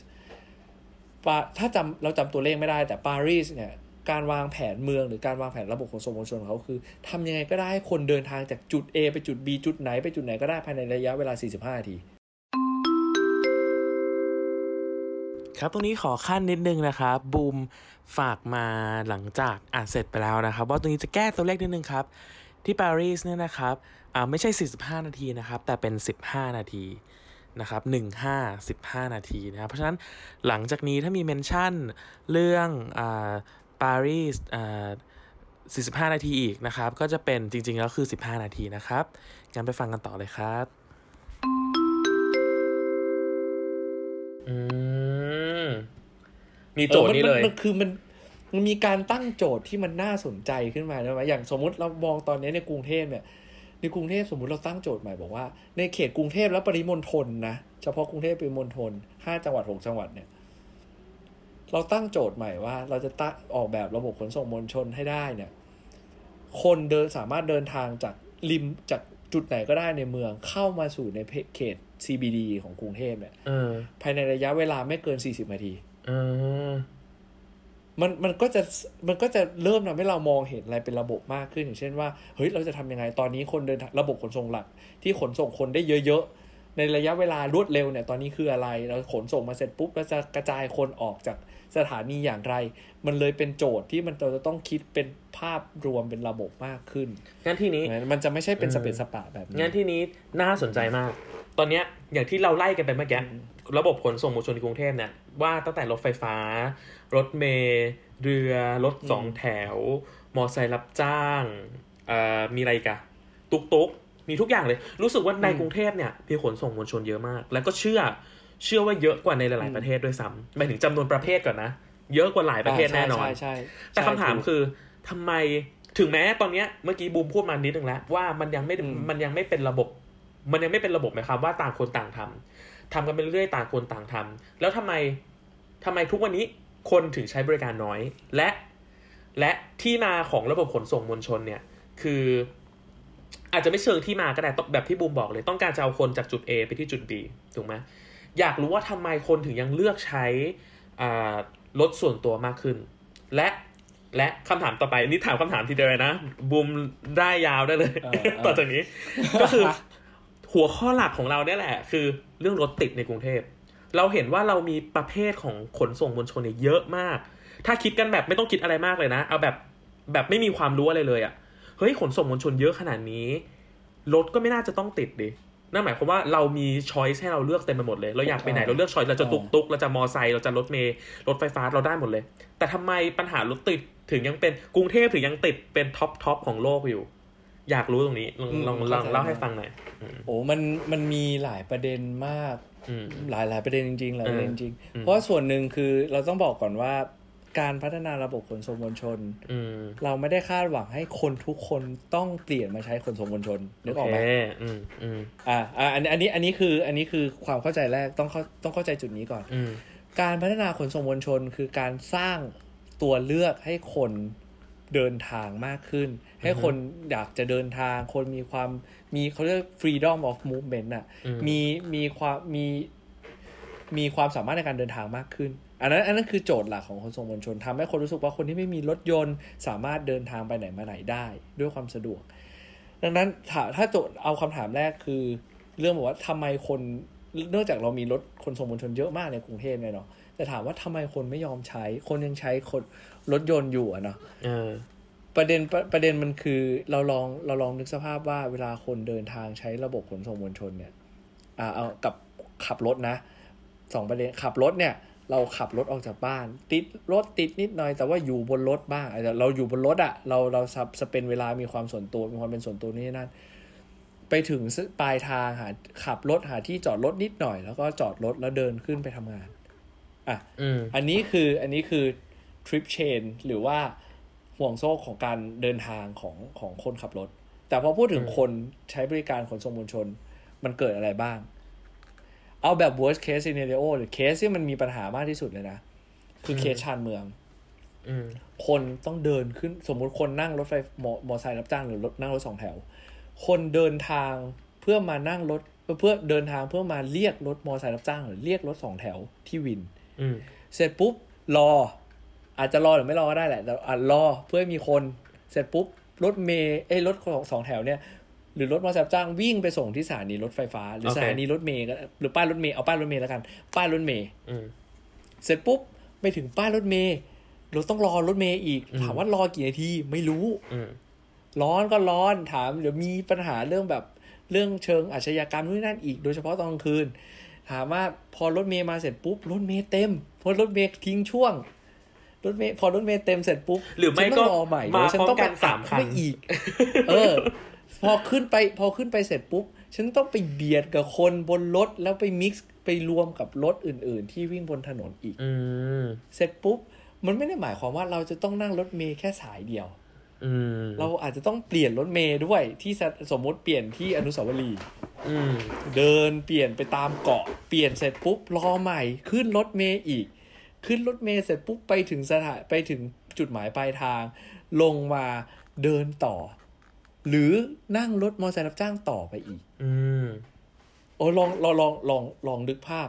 ปาถ้าจำเราจำตัวเลขไม่ได้แต่ปารีสเนี่ย การวางแผนเมืองหรือการวางแผนระบบขนส่งมวลชนของเขาคือทำยังไงก็ได้ให้คนเดินทางจากจุด A ไปจุด B จุดไหนไปจุดไหนก็ได้ภายในระยะเวลา 45นาทีครับตรงนี้ขอขั้นนิดนึงนะครับบูมฝากมาหลังจากอ่านเสร็จไปแล้วนะครับ ว่าตรงนี้จะแก้ตัวเลขนิดนึงครับ ที่ปารีสเนี่ยนะครับอ่าไม่ใช่ 45 นาทีนะครับ แต่เป็น 15 นาทีนะครับ15 15 นาทีนะครับเพราะฉะนั้นหลังจากนี้ถ้ามีเมนชั่นเรื่องอ่า ปารีสอ่า45 นาทีอีกนะครับ ก็จะเป็นจริง ๆ แล้วคือ 15 นาทีนะครับ งั้นไปฟังกันต่อเลยครับ อืม มีโจทย์นี้เลยออมันมันคือมันมันมีการตั้งโจทย์ที่มันน่าสนใจขึ้นมาใช่ไหมอย่างสมมุติเรามองตอนนี้ในกรุงเทพเนี่ย ในกรุงเทพสมมุติเราตั้งโจทย์ใหม่บอกว่า ในเขตกรุงเทพและปริมณฑลนะ เฉพาะกรุงเทพปริมณฑลห้าจังหวัดหกจังหวัดเนี่ย เราตั้งโจทย์ใหม่ว่า เราจะตั้งออกแบบระบบขนส่งมวลชนให้ได้เนี่ย คนเดินสามารถเดินทางจากริมจากจุดไหนก็ได้ในเมืองเข้ามาสู่ในเขต CBD ของกรุงเทพเนี่ยเออภายในระยะเวลาไม่เกิน40นาทีเออมันมันก็จะมันก็จะเริ่มทำให้เรามองเห็นอะไรเป็นระบบมากขึ้นอย่างเช่นว่าเฮ้ยเราจะทำยังไงตอนนี้คนเดินทางระบบขนส่งหลัก ที่ขนส่งคนได้เยอะๆในระยะเวลารวดเร็วเนี่ยตอนนี้คืออะไร เราขนส่งมาเสร็จปุ๊บเราจะกระจายคนออกจาก สถานีอย่างไร มันเลยเป็นโจทย์ที่มันเราจะต้องคิดเป็นภาพรวมเป็นระบบมากขึ้นงั้นที่นี้มันจะไม่ใช่เป็นอืมสเปซสปะแบบนี้งั้นที่นี้น่าสนใจมาก ตอนเนี้ยอย่างที่เราไล่กันไปเมื่อกี้อืมระบบขนส่งมวลชนในกรุงเทพเนี่ยว่าตั้งแต่รถไฟฟ้า รถเมล์เรือรถสองแถว มอไซค์รับจ้างเอ่อมีอะไรอีกันตุกตุกมีทุกอย่างเลย รู้สึกว่าในกรุงเทพเนี่ยมีขนส่งมวลชนเยอะมาก แล้วก็เชื่อ เชื่อว่าเยอะกว่าในหลาย ๆประเทศด้วยซ้ำหมายถึงจำนวนประเภทก่อนนะ เยอะกว่าหลายประเทศแน่นอนใช่ใช่แต่ใช่คำถามถูกคือทำไมถึงแม้ตอนเนี้ยเมื่อกี้บูมพูดมานิดนึงแล้ว ว่ามันยังไม่อืมมันยังไม่เป็นระบบ มันยังไม่เป็นระบบหมายความว่าต่างคนต่างทำทำกันไปเรื่อยๆต่างคนต่างทำแล้วทำไมทำไมทุกวันนี้คนถึงใช้บริการน้อย และ และที่มาของระบบขนส่งมวลชนเนี่ย คือ อาจจะไม่เชิงที่มาก็ได้ต้องแบบที่บูมบอกเลย ต้องการจะเอาคนจากจุด A ไปที่จุด B ถูกไหม อยากรู้ว่าทำไมคนถึงยังเลือกใช้อ่ารถส่วนตัวมากขึ้น และและคำถามต่อไปนี่ถามคำถามทีเดียวเลยนะบูมได้ยาวได้เลยเออเออต่อจากนี้ ก็คือหัวข้อหลักของเราเนี่ยแหละ คือเรื่องรถติดในกรุงเทพ เราเห็นว่าเรามีประเภทของขนส่งมวลชนเนี่ยเยอะมาก ถ้าคิดกันแบบไม่ต้องคิดอะไรมากเลยนะ เอาแบบแบบไม่มีความรู้อะไรเลยอะ่ะเฮ้ยขนส่งมวลชนเยอะขนาดนี้รถก็ไม่น่าจะต้องติดดิ นั่นหมายความว่าเรามีช้อยส์ให้เราเลือกเต็มไปหมดเลย เราอยากไปไหนเราเลือกช้อยส์เราจะตุกตุกเราจะมอไซค์เราจะรถเมล์รถไฟฟ้าเราได้หมดเลย แต่ทำไมปัญหารถติดถึงยังเป็นกรุงเทพถึงยังติดเป็น top top ของโลกอยู่ อยากรู้ตรงนี้ลองอืมลองลองเข้าใจเล่าให้ฟังหน่อยโอ้มันมันมีหลายประเด็นมากอืมหลายหลายประเด็นจริงๆหลายประเด็นจริงอืมๆเพราะว่าส่วนหนึ่งคือเราต้องบอกก่อนว่า การพัฒนาระบบขนส่งมวลชนอืมเราไม่ได้คาดหวังให้คนทุกคนต้องเปลี่ยนมาใช้ขนส่งมวลชนนึกออกไหมโอเคอืมอืมอ่าอ่าอันอันนี้อันนี้คืออันนี้คือความเข้าใจแรกต้องเข้าต้องเข้าใจจุดนี้ก่อนอืมการพัฒนาขนส่งมวลชนคือการสร้างตัวเลือกให้คนเดินทางมากขึ้น ให้คนอยากจะเดินทาง คนมีความมีเขาเรียก freedom of movement อะอืมมีมีความมีมีความสามารถในการเดินทางมากขึ้น อันนั้นอันนั้นคือโจทย์หลักของขนส่งมวลชนทำให้คนรู้สึกว่าคนที่ไม่มีรถยนต์สามารถเดินทางไปไหนมาไหนได้ ด้วยความสะดวก ดังนั้นถ้าถ้าโจทย์เอาคำถามแรกคือ เรื่องบอกว่าทำไมคนเนื่องจากเรามีรถขนส่งมวลชนเยอะมากในกรุงเทพเนี่ยเนาะแต่ถามว่าทำไมคนไม่ยอมใช้ คนยังใช้คนรถยนต์อยู่อะเนาะเออประเด็นประประเด็นมันคือเราลองเราลองนึกสภาพว่าเวลาคนเดินทางใช้ระบบขนส่งมวลชนเนี่ย อ่าเอากับขับรถนะสองประเด็นขับรถเนี่ย เราขับรถออกจากบ้าน ติดรถติดนิดหน่อย แต่ว่าอยู่บนรถบ้างอาจจะเราอยู่บนรถอะเราเราสับสเปนเวลามีความส่วนตัวมีความเป็นส่วนตัวนี่นั่นไปถึงปลายทางหาขับรถหาที่จอดรถนิดหน่อย แล้วก็จอดรถแล้วเดินขึ้นไปทำงานอะอืมอันนี้คืออันนี้คือ trip chain หรือว่าห่วงโซ่ของการเดินทางของของคนขับรถ แต่พอพูดถึงอืมคนใช้บริการขนส่งมวลชน มันเกิดอะไรบ้าง เอาแบบ worst case scenario หรือเคสที่มันมีปัญหามากที่สุดเลยนะ คือเคสชานเมืองอืมคนต้องเดินขึ้นสมมุติคนนั่งรถไฟมอมอไซค์รับจ้างหรือรถนั่งรถสองแถว คนเดินทางเพื่อมานั่งรถเพื่อเดินทางเพื่อมาเรียกรถมอไซค์รับจ้าง หรือเรียกรถสองแถวที่วินอืมเสร็จปุ๊บรอ อาจจะรอหรือไม่รอก็ได้แหละแต่อะรอเพื่อให้มีคน เสร็จปุ๊บรถเมย์เอ้ยรถของสองแถวเนี่ย หรือรถมอเตอร์ไซค์รับจ้างวิ่งไปส่งที่สถานีรถไฟฟ้า หรือโอเคสถานีรถเมย์ก็หรือป้ายรถเมย์เอาป้ายรถเมย์แล้วกัน ป้ายรถเมย์อืมเสร็จปุ๊บไปถึงป้ายรถเมล์เราต้องรอรถเมล์อีกอืมถามว่ารอกี่นาทีไม่รู้อืมร้อนก็ร้อนถามเดี๋ยวมีปัญหาเรื่องแบบเรื่องเชิงอาชญากรรมนู่นนนั่นอีกโดยเฉพาะตอนกลางคืน ถามว่าพอรถเมล์มาเสร็จปุ๊บรถเมล์เต็มพอรถเมล์ทิ้งช่วงรถเมล์พอรถเมล์เต็มเสร็จปุ๊บหรือไม่ฉันก็ต้องรอใหม่มาเดี๋ยวฉันต้องไปพร้ไปอมกันสามคันไม่อีก เออ พอขึ้นไปพอขึ้นไปเสร็จปุ๊บ ฉันต้องไปเบียดกับคนบนรถแล้วไป mix ไปรวมกับรถอื่น ๆ ที่วิ่งบนถนนอีกอืมเสร็จปุ๊บ มันไม่ได้หมายความว่าเราจะต้องนั่งรถเมย์แค่สายเดียวอืมเราอาจจะต้องเปลี่ยนรถเมย์ด้วยที่สสมมติเปลี่ยนที่อนุสาวรีย์อืมเดินเปลี่ยนไปตามเกาะเปลี่ยนเสร็จปุ๊บรอใหม่ขึ้นรถเมย์อีก ขึ้นรถเมย์เสร็จปุ๊บไปถึงสถานไปถึงจุดหมายปลายทาง ลงมาเดินต่อ หรือนั่งรถมอเตอร์ไซค์รับจ้างต่อไปอีก อืมโอ้ยลองลองลองลองลองนึกภาพ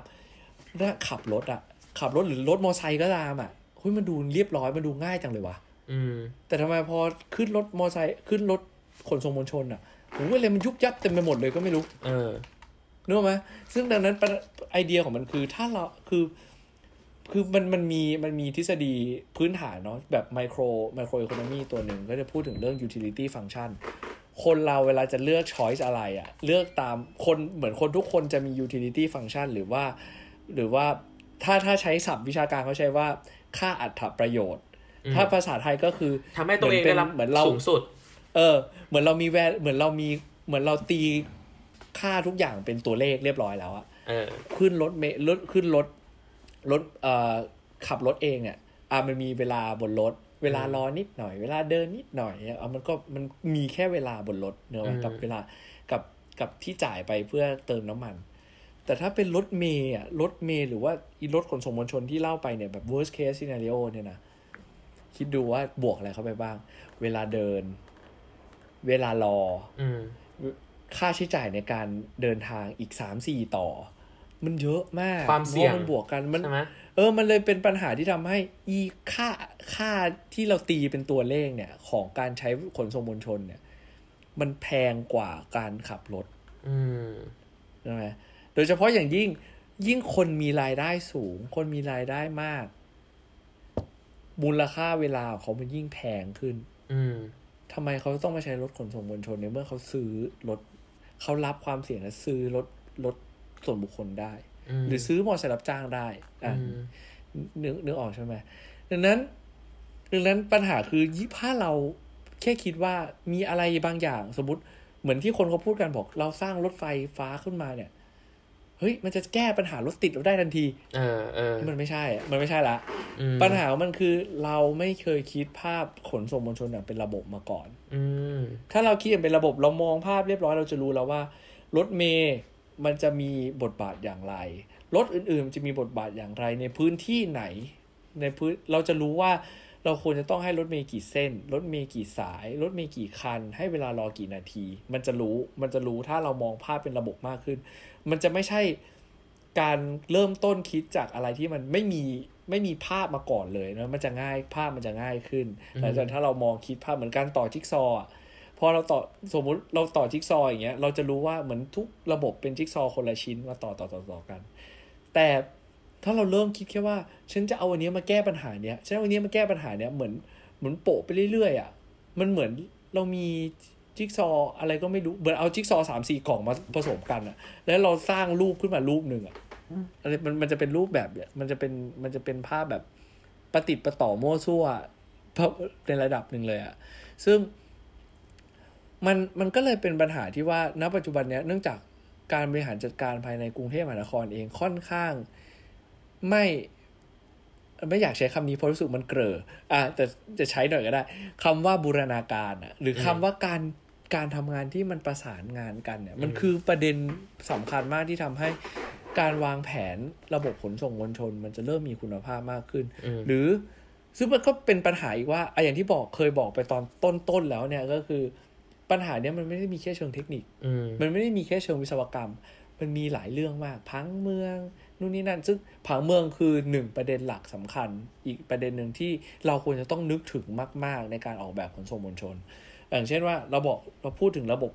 ถ้าขับรถอะขับรถหรือรถมอเตอร์ไซค์ก็ตามอะเฮ้ยมันดูเรียบร้อยมันดูง่ายจังเลยวะอืม แต่ทำไมพอขึ้นรถมอเตอร์ไซค์ขึ้นรถขนส่งมวลชนอะโอ้ยอะไรมันยุบยับเต็มไปหมดเลยก็ไม่รู้ เออนึกออกไหมซึ่งดังนั้นประไอเดียของมันคือถ้าเราคือ คือมันมันมีมันมีทฤษฎีพื้นฐานเนาะแบบไมโครไมโครอีโคโนมีตัวหนึ่งก็จะพูดถึงเรื่อง utility function คนเราเวลาจะเลือก choice อะไรอะเลือกตามคนเหมือนคนทุกคนจะมี utility function หรือว่า หรือว่าถ้าถ้าใช้ศัพท์วิชาการเขาใช้ว่าค่าอัตประโยชน์อืมถ้าภาษาไทยก็คือทำให้ตัวเองได้รับเหมือนเราสูงสุด เออ เหมือนเรามีแวเหมือนเรามีเหมือนเราตีค่าทุกอย่างเป็นตัวเลขเรียบร้อยแล้วอะเออขึ้นรถเมล์รถขึ้นรถ รถเอ่อขับรถเองเนี่ยอะมันมีเวลาบนรถ เวลารอนิดหน่อย เวลาเดินนิดหน่อยเนี่ยเอามันก็มันมีแค่เวลาบนรถเนอะอืมกับเวลากับกับที่จ่ายไปเพื่อเติมน้ำมัน แต่ถ้าเป็นรถเมย์อะรถเมย์หรือว่าอีรถขนส่งมวลชนที่เล่าไปเนี่ยแบบ worst case scenario เนี่ยนะคิดดูว่าบวกอะไรเข้าไปบ้าง เวลาเดิน เวลารออืมค่าใช้จ่ายในการเดินทางอีกสามสี่ต่อ มันเยอะมากความเสี่ยงพระมันบวกกันมันใช่ไหมเออ มันเลยเป็นปัญหาที่ทำให้อีค่าค่าที่เราตีเป็นตัวเลขเนี่ย ของการใช้ขนส่งมวลชนเนี่ย มันแพงกว่าการขับรถอืมใช่ไหมโดยเฉพาะอย่างยิ่งยิ่งคนมีรายได้สูง คนมีรายได้มากมูลค่าเวลาของเขามันยิ่งแพงขึ้น อืมทำไมเขาต้องมาใช้รถขนส่งมวลชนในเมื่อเขาซื้อรถเขารับความเสี่ยงและซื้อรถรถ ส่วนบุคคลได้อืมหรือซื้อมอเตอร์ไซค์รับจ้างได้อะอืมนึกนึกออกใช่ไหมดังนั้นดังนั้นปัญหาคือยี่ถ้าเราแค่คิดว่ามีอะไรบางอย่างสมมติเหมือนที่คนเขาพูดกันบอก เราสร้างรถไฟฟ้าขึ้นมาเนี่ยเฮ้ยมันจะแก้ปัญหารถติดเราได้ทันทีเออเออมันไม่ใช่อะมันไม่ใช่ละอืมปัญหาของมันคือเราไม่เคยคิดภาพขนส่งมวลชนอย่างเป็นระบบมาก่อน อืมถ้าเราคิดอย่างเป็นระบบเรามองภาพเรียบร้อยเราจะรู้แล้วว่า รถเมย์ มันจะมีบทบาทอย่างไรรถอื่นๆจะมีบทบาทอย่างไรในพื้นที่ไหน ในพื้นเราจะรู้ว่าเราควรจะต้องให้รถเมย์กี่เส้น รถเมย์กี่สาย รถเมย์กี่คัน ให้เวลารอกี่นาที มันจะรู้ มันจะรู้ถ้าเรามองภาพเป็นระบบมากขึ้น มันจะไม่ใช่การเริ่มต้นคิดจากอะไรที่มันไม่มีไม่มีภาพมาก่อนเลยนะ มันจะง่ายภาพมันจะง่ายขึ้นอืมหลังจากถ้าเรามองคิดภาพเหมือนการต่อจิ๊กซอว์ อะพอเราต่อสมมุติเราต่อจิ๊กซออย่างเงี้ยเราจะรู้ว่าเหมือนทุกระบบเป็นจิ๊กซอคนละชิ้นมาต่อต่อต่อต่อกัน แต่ถ้าเราเริ่มคิดแค่ว่า ฉันจะเอาอันเนี้ยมาแก้ปัญหาเนี้ยฉันเอาอันเนี้ยมาแก้ปัญหาเนี้ยเหมือนเหมือนโปะไปเรื่อยๆอะมันเหมือนเรามีจิ๊กซออะไรก็ไม่รู้เหมือนเอาจิ๊กซอสามสี่กล่องมาผสมกันอะ แล้วเราสร้างรูปขึ้นมารูปหนึ่งอะอะไรมันมันจะเป็นรูปแบบเนี่ยมันจะเป็นมันจะเป็นภาพแบบประติดประต่อมั่วซั่วในระดับหนึ่งเลยอะซึ่ง มันมันก็เลยเป็นปัญหาที่ว่าณปัจจุบันเนี้ยเนื่องจากการบริหารจัดการภายในกรุงเทพมหานครเองค่อนข้างไม่ไม่อยากใช้คำนี้เพราะรู้สึกมันเกลออะแต่จะใช้หน่อยก็ได้คำว่าบูรณาการอะหรือคำว่าการการทำงานที่มันประสานงานกันเนี่ย มันคือประเด็นสำคัญมากที่ทำให้การวางแผนระบบขนส่งมวลชน มันจะเริ่มมีคุณภาพมากขึ้นอืมหรือซึ่งมันก็เป็นปัญหาอีกว่าอะอย่างที่บอกเคยบอกไปตอนต้นๆแล้วเนี่ยก็คือ ปัญหาเนี้ยมันไม่ได้มีแค่เชิงเทคนิคอืมมันไม่ได้มีแค่เชิงวิศวกรรมมันมันมีหลายเรื่องมาก พังเมืองนู่นนี่นั่น ซึ่งผังเมืองคือหนึ่งประเด็นหลักสำคัญ อีกประเด็นหนึ่งที่เราควรจะต้องนึกถึงมาก ๆ ในการออกแบบขนส่งมวลชน อย่างเช่นว่าเราบอกเราพูดถึงระบบ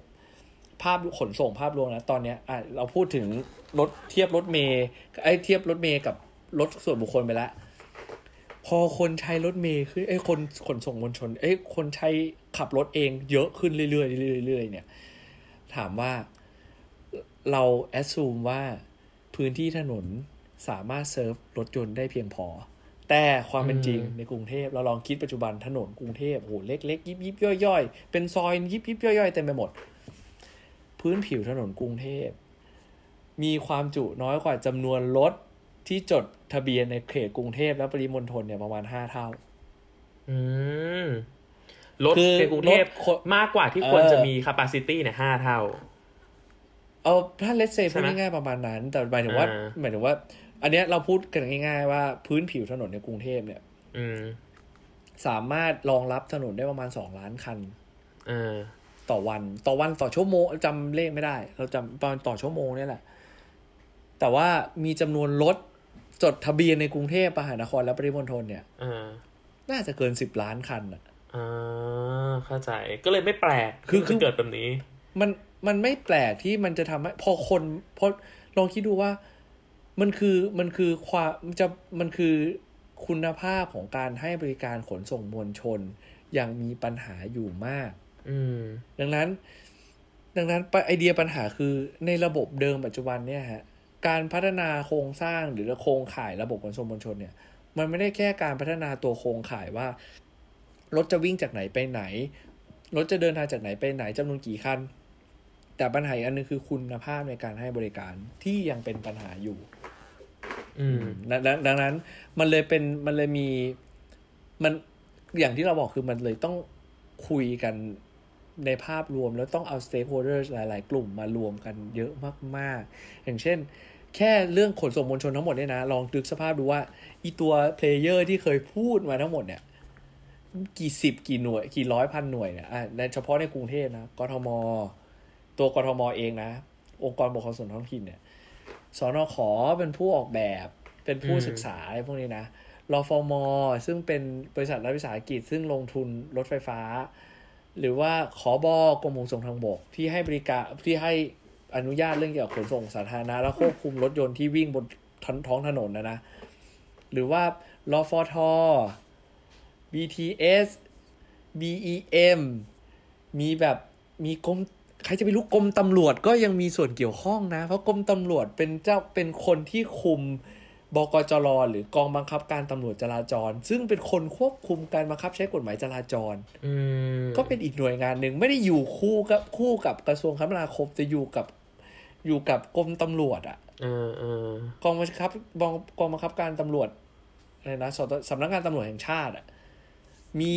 ภาพขนส่งภาพรวมนะตอนเนี้ยอะเราพูดถึงรถเทียบรถเมย์ไอ้เทียบรถเมย์กับรถส่วนบุคคลไปแล้ว พอคนใช้รถเมย์คือไอ้คนขนส่งมวลชนไอ้คนใช้ขับรถเองเยอะขึ้นเรื่อยๆเรื่อยๆเรื่อยๆเนี่ย ถามว่าเราแอดซูมว่าพื้นที่ถนนสามารถเซิร์ฟรถยนต์ได้เพียงพอ แต่ความเป็นจริงอืมในกรุงเทพเราลองคิดปัจจุบันถนนกรุงเทพโอ้โหเล็กๆยิบยิบย่อยย่อยๆ เป็นซอยยิบยิบย่อยย่อยๆเต็มไปหมด พื้นผิวถนนกรุงเทพมีความจุน้อยกว่าจำนวนรถ ที่จดทะเบียนในเขตกรุงเทพและปริมณฑลเนี่ยประมาณห้าเท่า อืมรถคือในกรุงเทพรถคนมากกว่าที่ควรเออจะมี capacity เนี่ยห้าเท่า เอาถ้าเลสเซใช่พูดไหมง่ายๆประมาณนั้น แต่หมายถึงว่าอ่าหมายถึงว่า อันเนี้ยเราพูดกันง่าย ๆ ว่าพื้นผิวถนนในกรุงเทพเนี่ย อืม สามารถรองรับถนนได้ประมาณสองล้านคันเออต่อวันต่อวันต่อชั่วโมงจำเลขไม่ได้ เราจำประมาณต่อชั่วโมงเนี่ยแหละ แต่ว่ามีจำนวนรถ จดทะเบียนในกรุงเทพมหานครและปริมณฑลเนี่ยเออน่าจะเกินสิบล้านคันอะอ่าเข้าใจก็เลยไม่แปลกคือคือที่เกิดแบบนี้ มันมันไม่แปลกที่มันจะทำให้พอคนพอลองคิดดูว่า มันคือมันคือความมันจะมันคือคุณภาพของการให้บริการขนส่งมวลชนยังมีปัญหาอยู่มาก อืม ดังนั้น ดังนั้นปะไอเดียปัญหาคือในระบบเดิมปัจจุบันเนี่ยฮะ การพัฒนาโครงสร้างหรือโครงข่ายระบบขนส่งมวลชนเนี่ย มันไม่ได้แค่การพัฒนาตัวโครงข่ายว่ารถจะวิ่งจากไหนไปไหน รถจะเดินทางจากไหนไปไหนจำนวนกี่คัน แต่ปัญหาอีกอันหนึงคือคุณภาพในการให้บริการที่ยังเป็นปัญหาอยู่ อืมดังดังดังนั้นมันเลยเป็นมันเลยมีมันอย่างที่เราบอกคือมันเลยต้องคุยกัน ในภาพรวมแล้วต้องเอา stakeholders หลาย ๆ กลุ่มมารวมกันเยอะมาก ๆ อย่างเช่น แค่เรื่องขนส่งมวลชนทั้งหมดเนี่ยนะ ลองนึกสภาพดูว่าอีตัว player ที่เคยพูดมาทั้งหมดเนี่ย กี่สิบกี่หน่วย กี่ร้อยพันหน่วยเนี่ยอะในเฉพาะในกรุงเทพนะกทม ตัวกทมเองนะ องค์กรปกครองส่วนท้องถิ่นเนี่ยสนขเป็นผู้ออกแบบเป็นผู้อืมศึกษาอะไรพวกนี้นะรฟมซึ่งเป็นบริษัทรัฐวิสาหกิจซึ่งลงทุนรถไฟฟ้า หรือว่าขอบอกรมขนส่งทางบกที่ให้บริการที่ให้อนุญาตเรื่องเกี่ยวกับขนส่งสาธารณะและควบคุมรถยนต์ที่วิ่งบนท้องถนนนะนะ หรือว่ารอฟอทอ BTS BEM มีแบบมีกรมใครจะไปรู้กรมตำรวจก็ยังมีส่วนเกี่ยวข้องนะ เพราะกรมตำรวจเป็นเจ้าเป็นคนที่คุม บกจรหรือกองบังคับการตำรวจจราจร ซึ่งเป็นคนควบคุมการบังคับใช้กฎหมายจราจรอืมก็เป็นอีกหน่วยงานหนึ่งไม่ได้อยู่คู่กับคู่กับกระทรวงคมนาคมแต่อยู่กับอยู่กับกรมตำรวจอะเออเออกองบังคับกองกองบังคับการตำรวจอะไรนะสตสำนักงานตำรวจแห่งชาติอะมี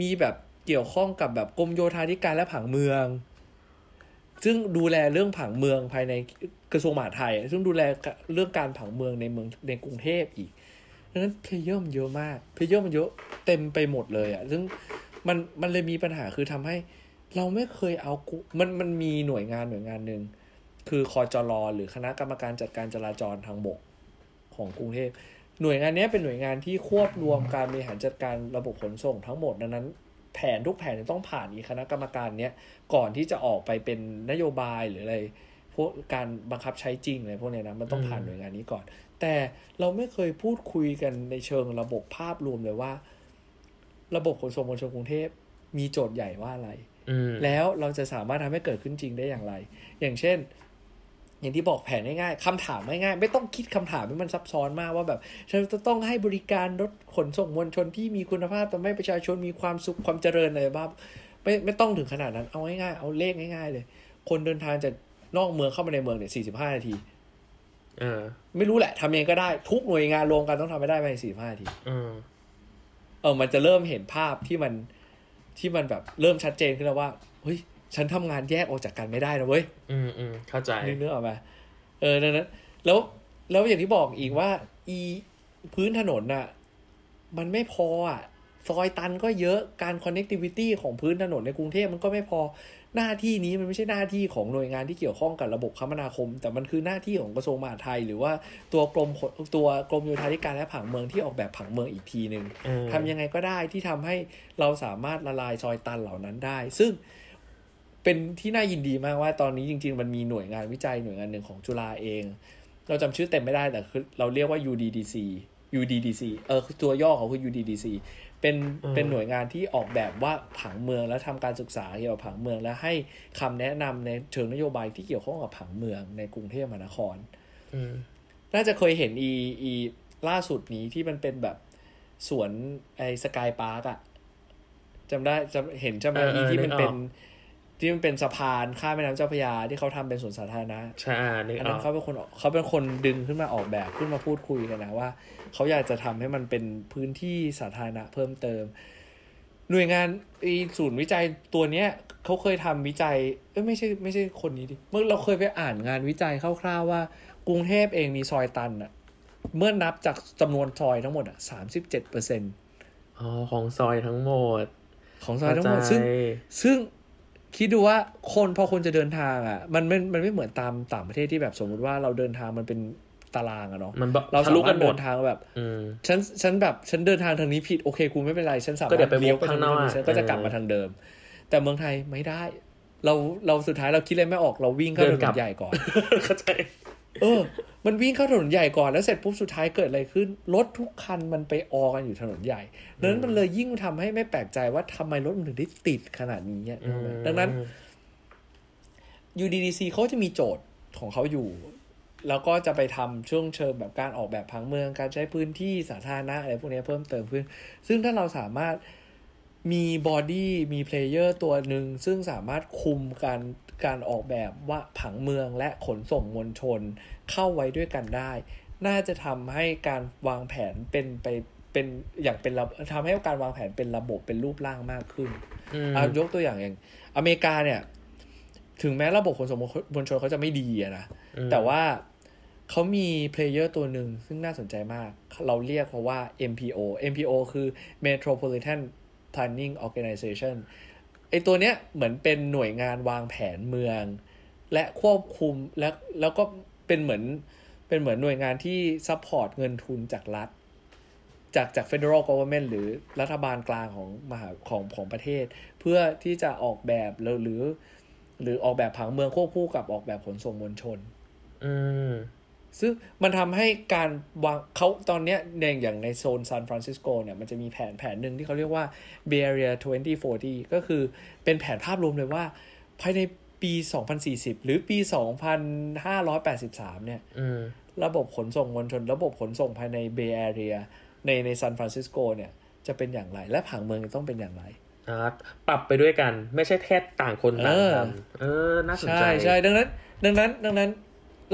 มีแบบเกี่ยวข้องกับแบบกรมโยธาธิการและผังเมือง ซึ่งดูแลเรื่องผังเมืองภายในกระทรวงมหาดไทย ซึ่งดูแลเรื่องการผังเมืองในเมืองในกรุงเทพอีกดังนั้น player มันเยอะมาก player มันเยอะเต็มไปหมดเลยอะซึ่งมันมันเลยมีปัญหาคือทำให้เราไม่เคยเอามันมันมีหน่วยงานหน่วยงานหนึ่งคือคอจรหรือคณะกรรมการจัดการจราจรทางบกของกรุงเทพหน่วยงานนี้เป็นหน่วยงานที่ควบรวมการบริหารจัดการระบบขนส่งทั้งหมดดังนั้น แผนทุกแผนจะต้องผ่านอีกคณะกรรมการเนี้ยก่อนที่จะออกไปเป็นนโยบายหรืออะไรพวกการบังคับใช้จริงอะไรพวกเนี้ยนะมันต้องผ่านหน่วยงานนี้ก่อน แต่เราไม่เคยพูดคุยกันในเชิงระบบภาพรวมเลยว่า ระบบขนส่งมวลชนกรุงเทพมีโจทย์ใหญ่ว่าอะไรอืมแล้วเราจะสามารถทำให้เกิดขึ้นจริงได้อย่างไร อย่างเช่น อย่างที่บอกแผนง่ายๆคำถามง่ายๆ ไม่ต้องคิดคำถามให้มันซับซ้อนมากว่าแบบฉันจะต้องให้บริการรถขนส่งมวลชนที่มีคุณภาพทำให้ประชาชนมีความสุขความเจริญอะไรบ้างไม่ไม่ต้องถึงขนาดนั้นเอาง่ายๆเอาเลขง่ายๆ เลย คนเดินทางจากนอกเมืองเข้ามาในเมืองเนี่ยสี่สิบห้านาทีเออไม่รู้แหละทำเองก็ได้ ทุกหน่วยงานรวมกันต้องทำให้ได้ภายในสี่สิบห้านาทีเออเออมันจะเริ่มเห็นภาพที่มันที่มันแบบเริ่มชัดเจนขึ้นแล้วว่าเฮ้ย ฉันทำงานแยกออกจากกันไม่ได้นะเว้ย อืมอืมเข้าใจนึกนึกออกไหมเออดังนั้นแล้วแล้วอย่างที่บอกอีกว่า อีพื้นถนนน่ะ มันไม่พออะ ซอยตันก็เยอะการ connectivity ของพื้นถนนในกรุงเทพมันก็ไม่พอหน้าที่นี้มันไม่ใช่หน้าที่ของหน่วยงานที่เกี่ยวข้องกับระบบคมนาคม แต่มันคือหน้าที่ของกระทรวงมหาดไทย หรือว่าตัวกรมขนตัวกรมโยธาธิการและผังเมืองที่ออกแบบผังเมืองอีกทีหนึ่งอืมทำยังไงก็ได้ที่ทำให้เราสามารถละลายซอยตันเหล่านั้นได้ ซึ่ง เป็นที่น่ายินดีมากว่าตอนนี้จริง ๆ มันมีหน่วยงานวิจัยหน่วยงานหนึ่งของจุฬาเอง เราจำชื่อเต็มไม่ได้แต่คือเราเรียกว่า UDDC UDDC เออตัวย่อเขาคือ UDDC เป็นอืมเป็นหน่วยงานที่ออกแบบว่าผังเมืองและทำการศึกษาเกี่ยวกับผังเมืองและให้คำแนะนำในเชิงนโยบายที่เกี่ยวข้องกับผังเมืองในกรุงเทพมหานครอืมน่าจะเคยเห็นอีอีล่าสุดนี้ที่มันเป็นแบบสวนไอสกายพาร์กอะจำได้จำเห็นจำได้เออเออีอที่มันนึกออกเป็น ที่มันเป็นสะพานข้ามแม่น้ำเจ้าพระยาที่เขาทำเป็นสวนสาธารณะใช่อ่านึกอันอนั้อนกเขาเป็นคนเขาเป็นคนดึงขึ้นมาออกแบบขึ้นมาพูดคุยกันนะว่าเขาอยากจะทำให้มันเป็นพื้นที่สาธารณะเพิ่มเติม หน่วยงานไอศูนย์วิจัยตัวเนี้ยเขาเคยทำวิจัยเอ้ยไม่ใช่ไม่ใช่คนนี้ดิเมื่อเราเคยไปอ่านงานวิจัยคร่าวๆว่า กรุงเทพเองมีซอยตันอะเมื่อนับจากจำนวนซอยทั้งหมดอะสามสิบเจ็ดเปอร์เซ็นอ๋อของซอยทั้งหมด ของซอยทั้งหมดเข้าใจซึ่งซึ่ง คิดดูว่าคนพอคนจะเดินทางอะมันไม่มันไม่เหมือนตามต่างประเทศที่แบบสมมุติว่าเราเดินทางมันเป็นตารางอะเนาะมันแบบเราทะสาลุมากัรนถหมเดิดนทางแบบอืมฉันฉันแบบฉันเดินทางทางนี้ผิดโอเคกูไม่เป็นไรฉันสามารถก็เดี๋ยวไปเลี้ยวไปวกทางข้างนอกนี้ฉันก็จะเออกลับมาทางเดิม แต่เมืองไทยไม่ได้ เราเราสุดท้ายเราคิดอะไรไม่ออกเราวิ่งเข้าเดิถนนกลันบใหญ่ก่อนเข้าใจ เออ มันวิ่งเข้าถนนใหญ่ก่อนแล้วเสร็จปุ๊บสุดท้ายเกิดอะไรขึ้น รถทุกคันมันไปออกันอยู่ถนนใหญ่ดังนั้นมันเลยยิ่งทำให้ไม่แปลกใจว่าทำไมรถมันถึงได้ติดขนาดนี้อะดังนั้น UDDC เขาจะมีโจทย์ของเขาอยู่ แล้วก็จะไปทำช่วงเชิงแบบการออกแบบผังเมือง การใช้พื้นที่สาธารณะอะไรพวกนี้เพิ่มเติมขึ้น ซึ่งถ้าเราสามารถมีบอดี้มีเพลเยอร์ตัวหนึ่งซึ่งสามารถคุมการ การออกแบบว่าผังเมืองและขนส่งมวลชนเข้าไว้ด้วยกันได้ น่าจะทำให้การวางแผนเป็นไปเป็นอย่างเป็นระทำให้การวางแผนเป็นระบบเป็นรูปร่างมากขึ้นอืมอะยกตัวอย่างอย่าง อเมริกาเนี่ย ถึงแม้ระบบขนส่งมวลชนเขาจะไม่ดีอะนะอืมแต่ว่าเขามีplayer ตัวหนึ่งซึ่งน่าสนใจมาก เราเรียกเขาว่า MPO MPO คือ Metropolitan Planning Organization ไอตัวเนี้ยเหมือนเป็นหน่วยงานวางแผนเมือง และควบคุมและแล้วก็เป็นเหมือนเป็นเหมือนหน่วยงานที่ support เงินทุนจากรัฐ จากจาก federal government หรือรัฐบาลกลางของมหาของของประเทศ เพื่อที่จะออกแบบหรือหรืออออกแบบผังเมืองควบคู่กับออกแบบขนส่งมวลชน อืม ซึ่งมันทำให้การวางเขาตอนเนี้ยในอย่างในโซนซานฟรานซิสโกเนี่ยมันจะมีแผนแผนหนึ่งที่เขาเรียกว่า Bay Area 2040 ก็คือเป็นแผนภาพรวมเลยว่า ภายในปี 2040 หรือปี 2583 เนี่ยอืมระบบขนส่งมวลชน ระบบขนส่งภายใน Bay Area ในในซานฟรานซิสโกเนี่ยจะเป็นอย่างไร และผังเมืองจะต้องเป็นอย่างไรอ่าปรับไปด้วยกัน ไม่ใช่แค่ต่างคนต่างเออทำเออน่าสนใจใช่ใช่ดังนั้น ดังนั้นดังนั้น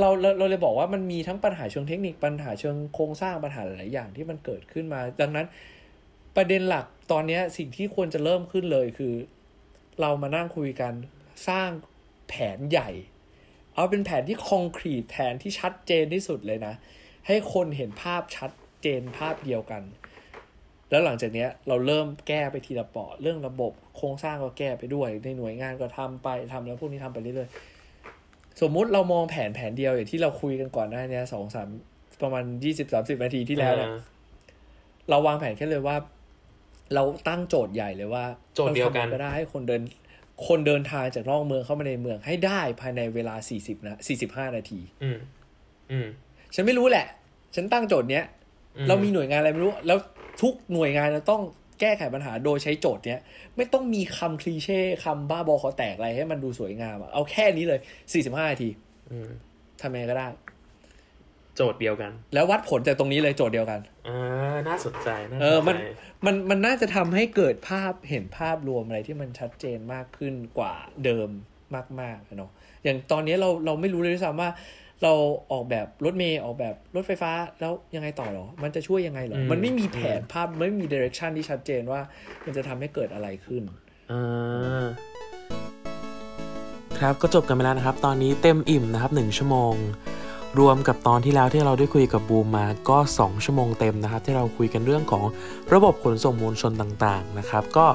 เราเราเราเลยบอกว่ามันมีทั้งปัญหาเชิงเทคนิคปัญหาเชิงโครงสร้างปัญหาหลายอย่างที่มันเกิดขึ้นมา ดังนั้นประเด็นหลักตอนนี้สิ่งที่ควรจะเริ่มขึ้นเลยคือ เรามานั่งคุยกันสร้างแผนใหญ่ เอาเป็นแผนที่คอนกรีตแผนที่ชัดเจนที่สุดเลยนะ ให้คนเห็นภาพชัดเจนภาพเดียวกัน แล้วหลังจากนี้เราเริ่มแก้ไปทีละเปาะเรื่องระบบโครงสร้างก็แก้ไปด้วยในหน่วยงานก็ทำไปทำแล้วพวกนี้ทำไปเรื่อยๆ สมมุติเรามองแผนแผนเดียวอย่างที่เราคุยกันก่อนหน้าเนี้สองสามประมาณยี่สิบสามสิบนาทีที่แล้วเนี่ยอ่าเราวางแผนแค่เลยว่า เราตั้งโจทย์ใหญ่เลยว่า โจทย์เดียวกันราทำงไงก็ได้ให้คนเดิน คนเดินทางจากนอกเมืองเข้ามาในเมืองให้ได้ภายในเวลาสี่สิบนะสี่สิบห้านาที อืม อืม ฉันไม่รู้แหละ ฉันตั้งโจทย์เนี้ยอืมเรามีหน่วยงานอะไรไม่รู้ แล้วทุกหน่วยงานจะต้อง แก้ไขปัญหาโดยใช้โจทย์เนี้ย ไม่ต้องมีคำคลีเช่คำบ้าบอคอแตกอะไรให้มันดูสวยงามอะเอาแค่นี้เลยสี่สิบห้านาทีอืมทำยังไงก็ได้ โจทย์เดียวกัน แล้ววัดผลจากตรงนี้เลยโจทย์เดียวกันอ่าน่าสนใจน่าสนเออมันใจมันมันน่าจะทำให้เกิดภาพเห็นภาพรวมอะไรที่มันชัดเจนมากขึ้นกว่าเดิมมากๆอะเนาะอย่างตอนนี้เราเราไม่รู้เลยด้วยซ้ำว่า เราออกแบบรถเมย์ออกแบบรถไฟฟ้าแล้วยังไงต่อหรอ มันจะช่วยยังไงหรออืมมันไม่มีแผนภาพไม่มีดิเรกชันที่ชัดเจนว่ามันจะทำให้เกิดอะไรขึ้นอ่าครับก็จบกันไปแล้วนะครับ ตอนนี้เต็มอิ่มนะครับหนึ่งชั่วโมง รวมกับตอนที่แล้วที่เราได้คุยกับบูมมาก็ 2 ชั่วโมงเต็มนะครับ ที่เราคุยกันเรื่องของระบบขนส่งมวลชนต่างๆนะครับ ก็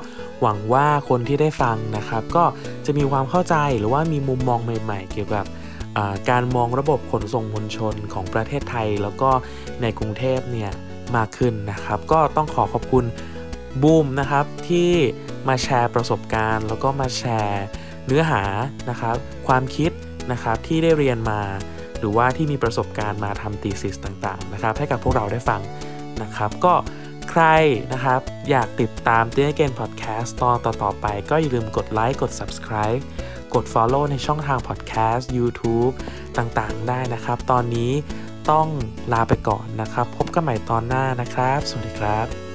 หวังว่าคนที่ได้ฟังนะครับ ก็จะมีความเข้าใจหรือว่ามีมุมมองใหม่ ๆ เกี่ยวกับอ่า การมองระบบขนส่งมวลชนของประเทศไทย แล้วก็ในกรุงเทพเนี่ยมากขึ้นนะครับ ก็ต้องขอขอบคุณบูมนะครับที่มาแชร์ประสบการณ์ แล้วก็มาแชร์เนื้อหานะครับ ความคิดนะครับที่ได้เรียนมา หรือว่าที่มีประสบการณ์มาทำ thesis ต่างๆนะครับ ให้กับพวกเราได้ฟังนะครับ ก็ใครนะครับอยากติดตาม t ี n เกน Podcast ตอนต่อๆไป ก็อย่าลืมกดไลค์กด subscribe กด follow ในช่องทาง podcast YouTube ต่างๆ ได้นะครับ ตอนนี้ต้องลาไปก่อนนะครับ พบกันใหม่ตอนหน้านะครับ สวัสดีครับ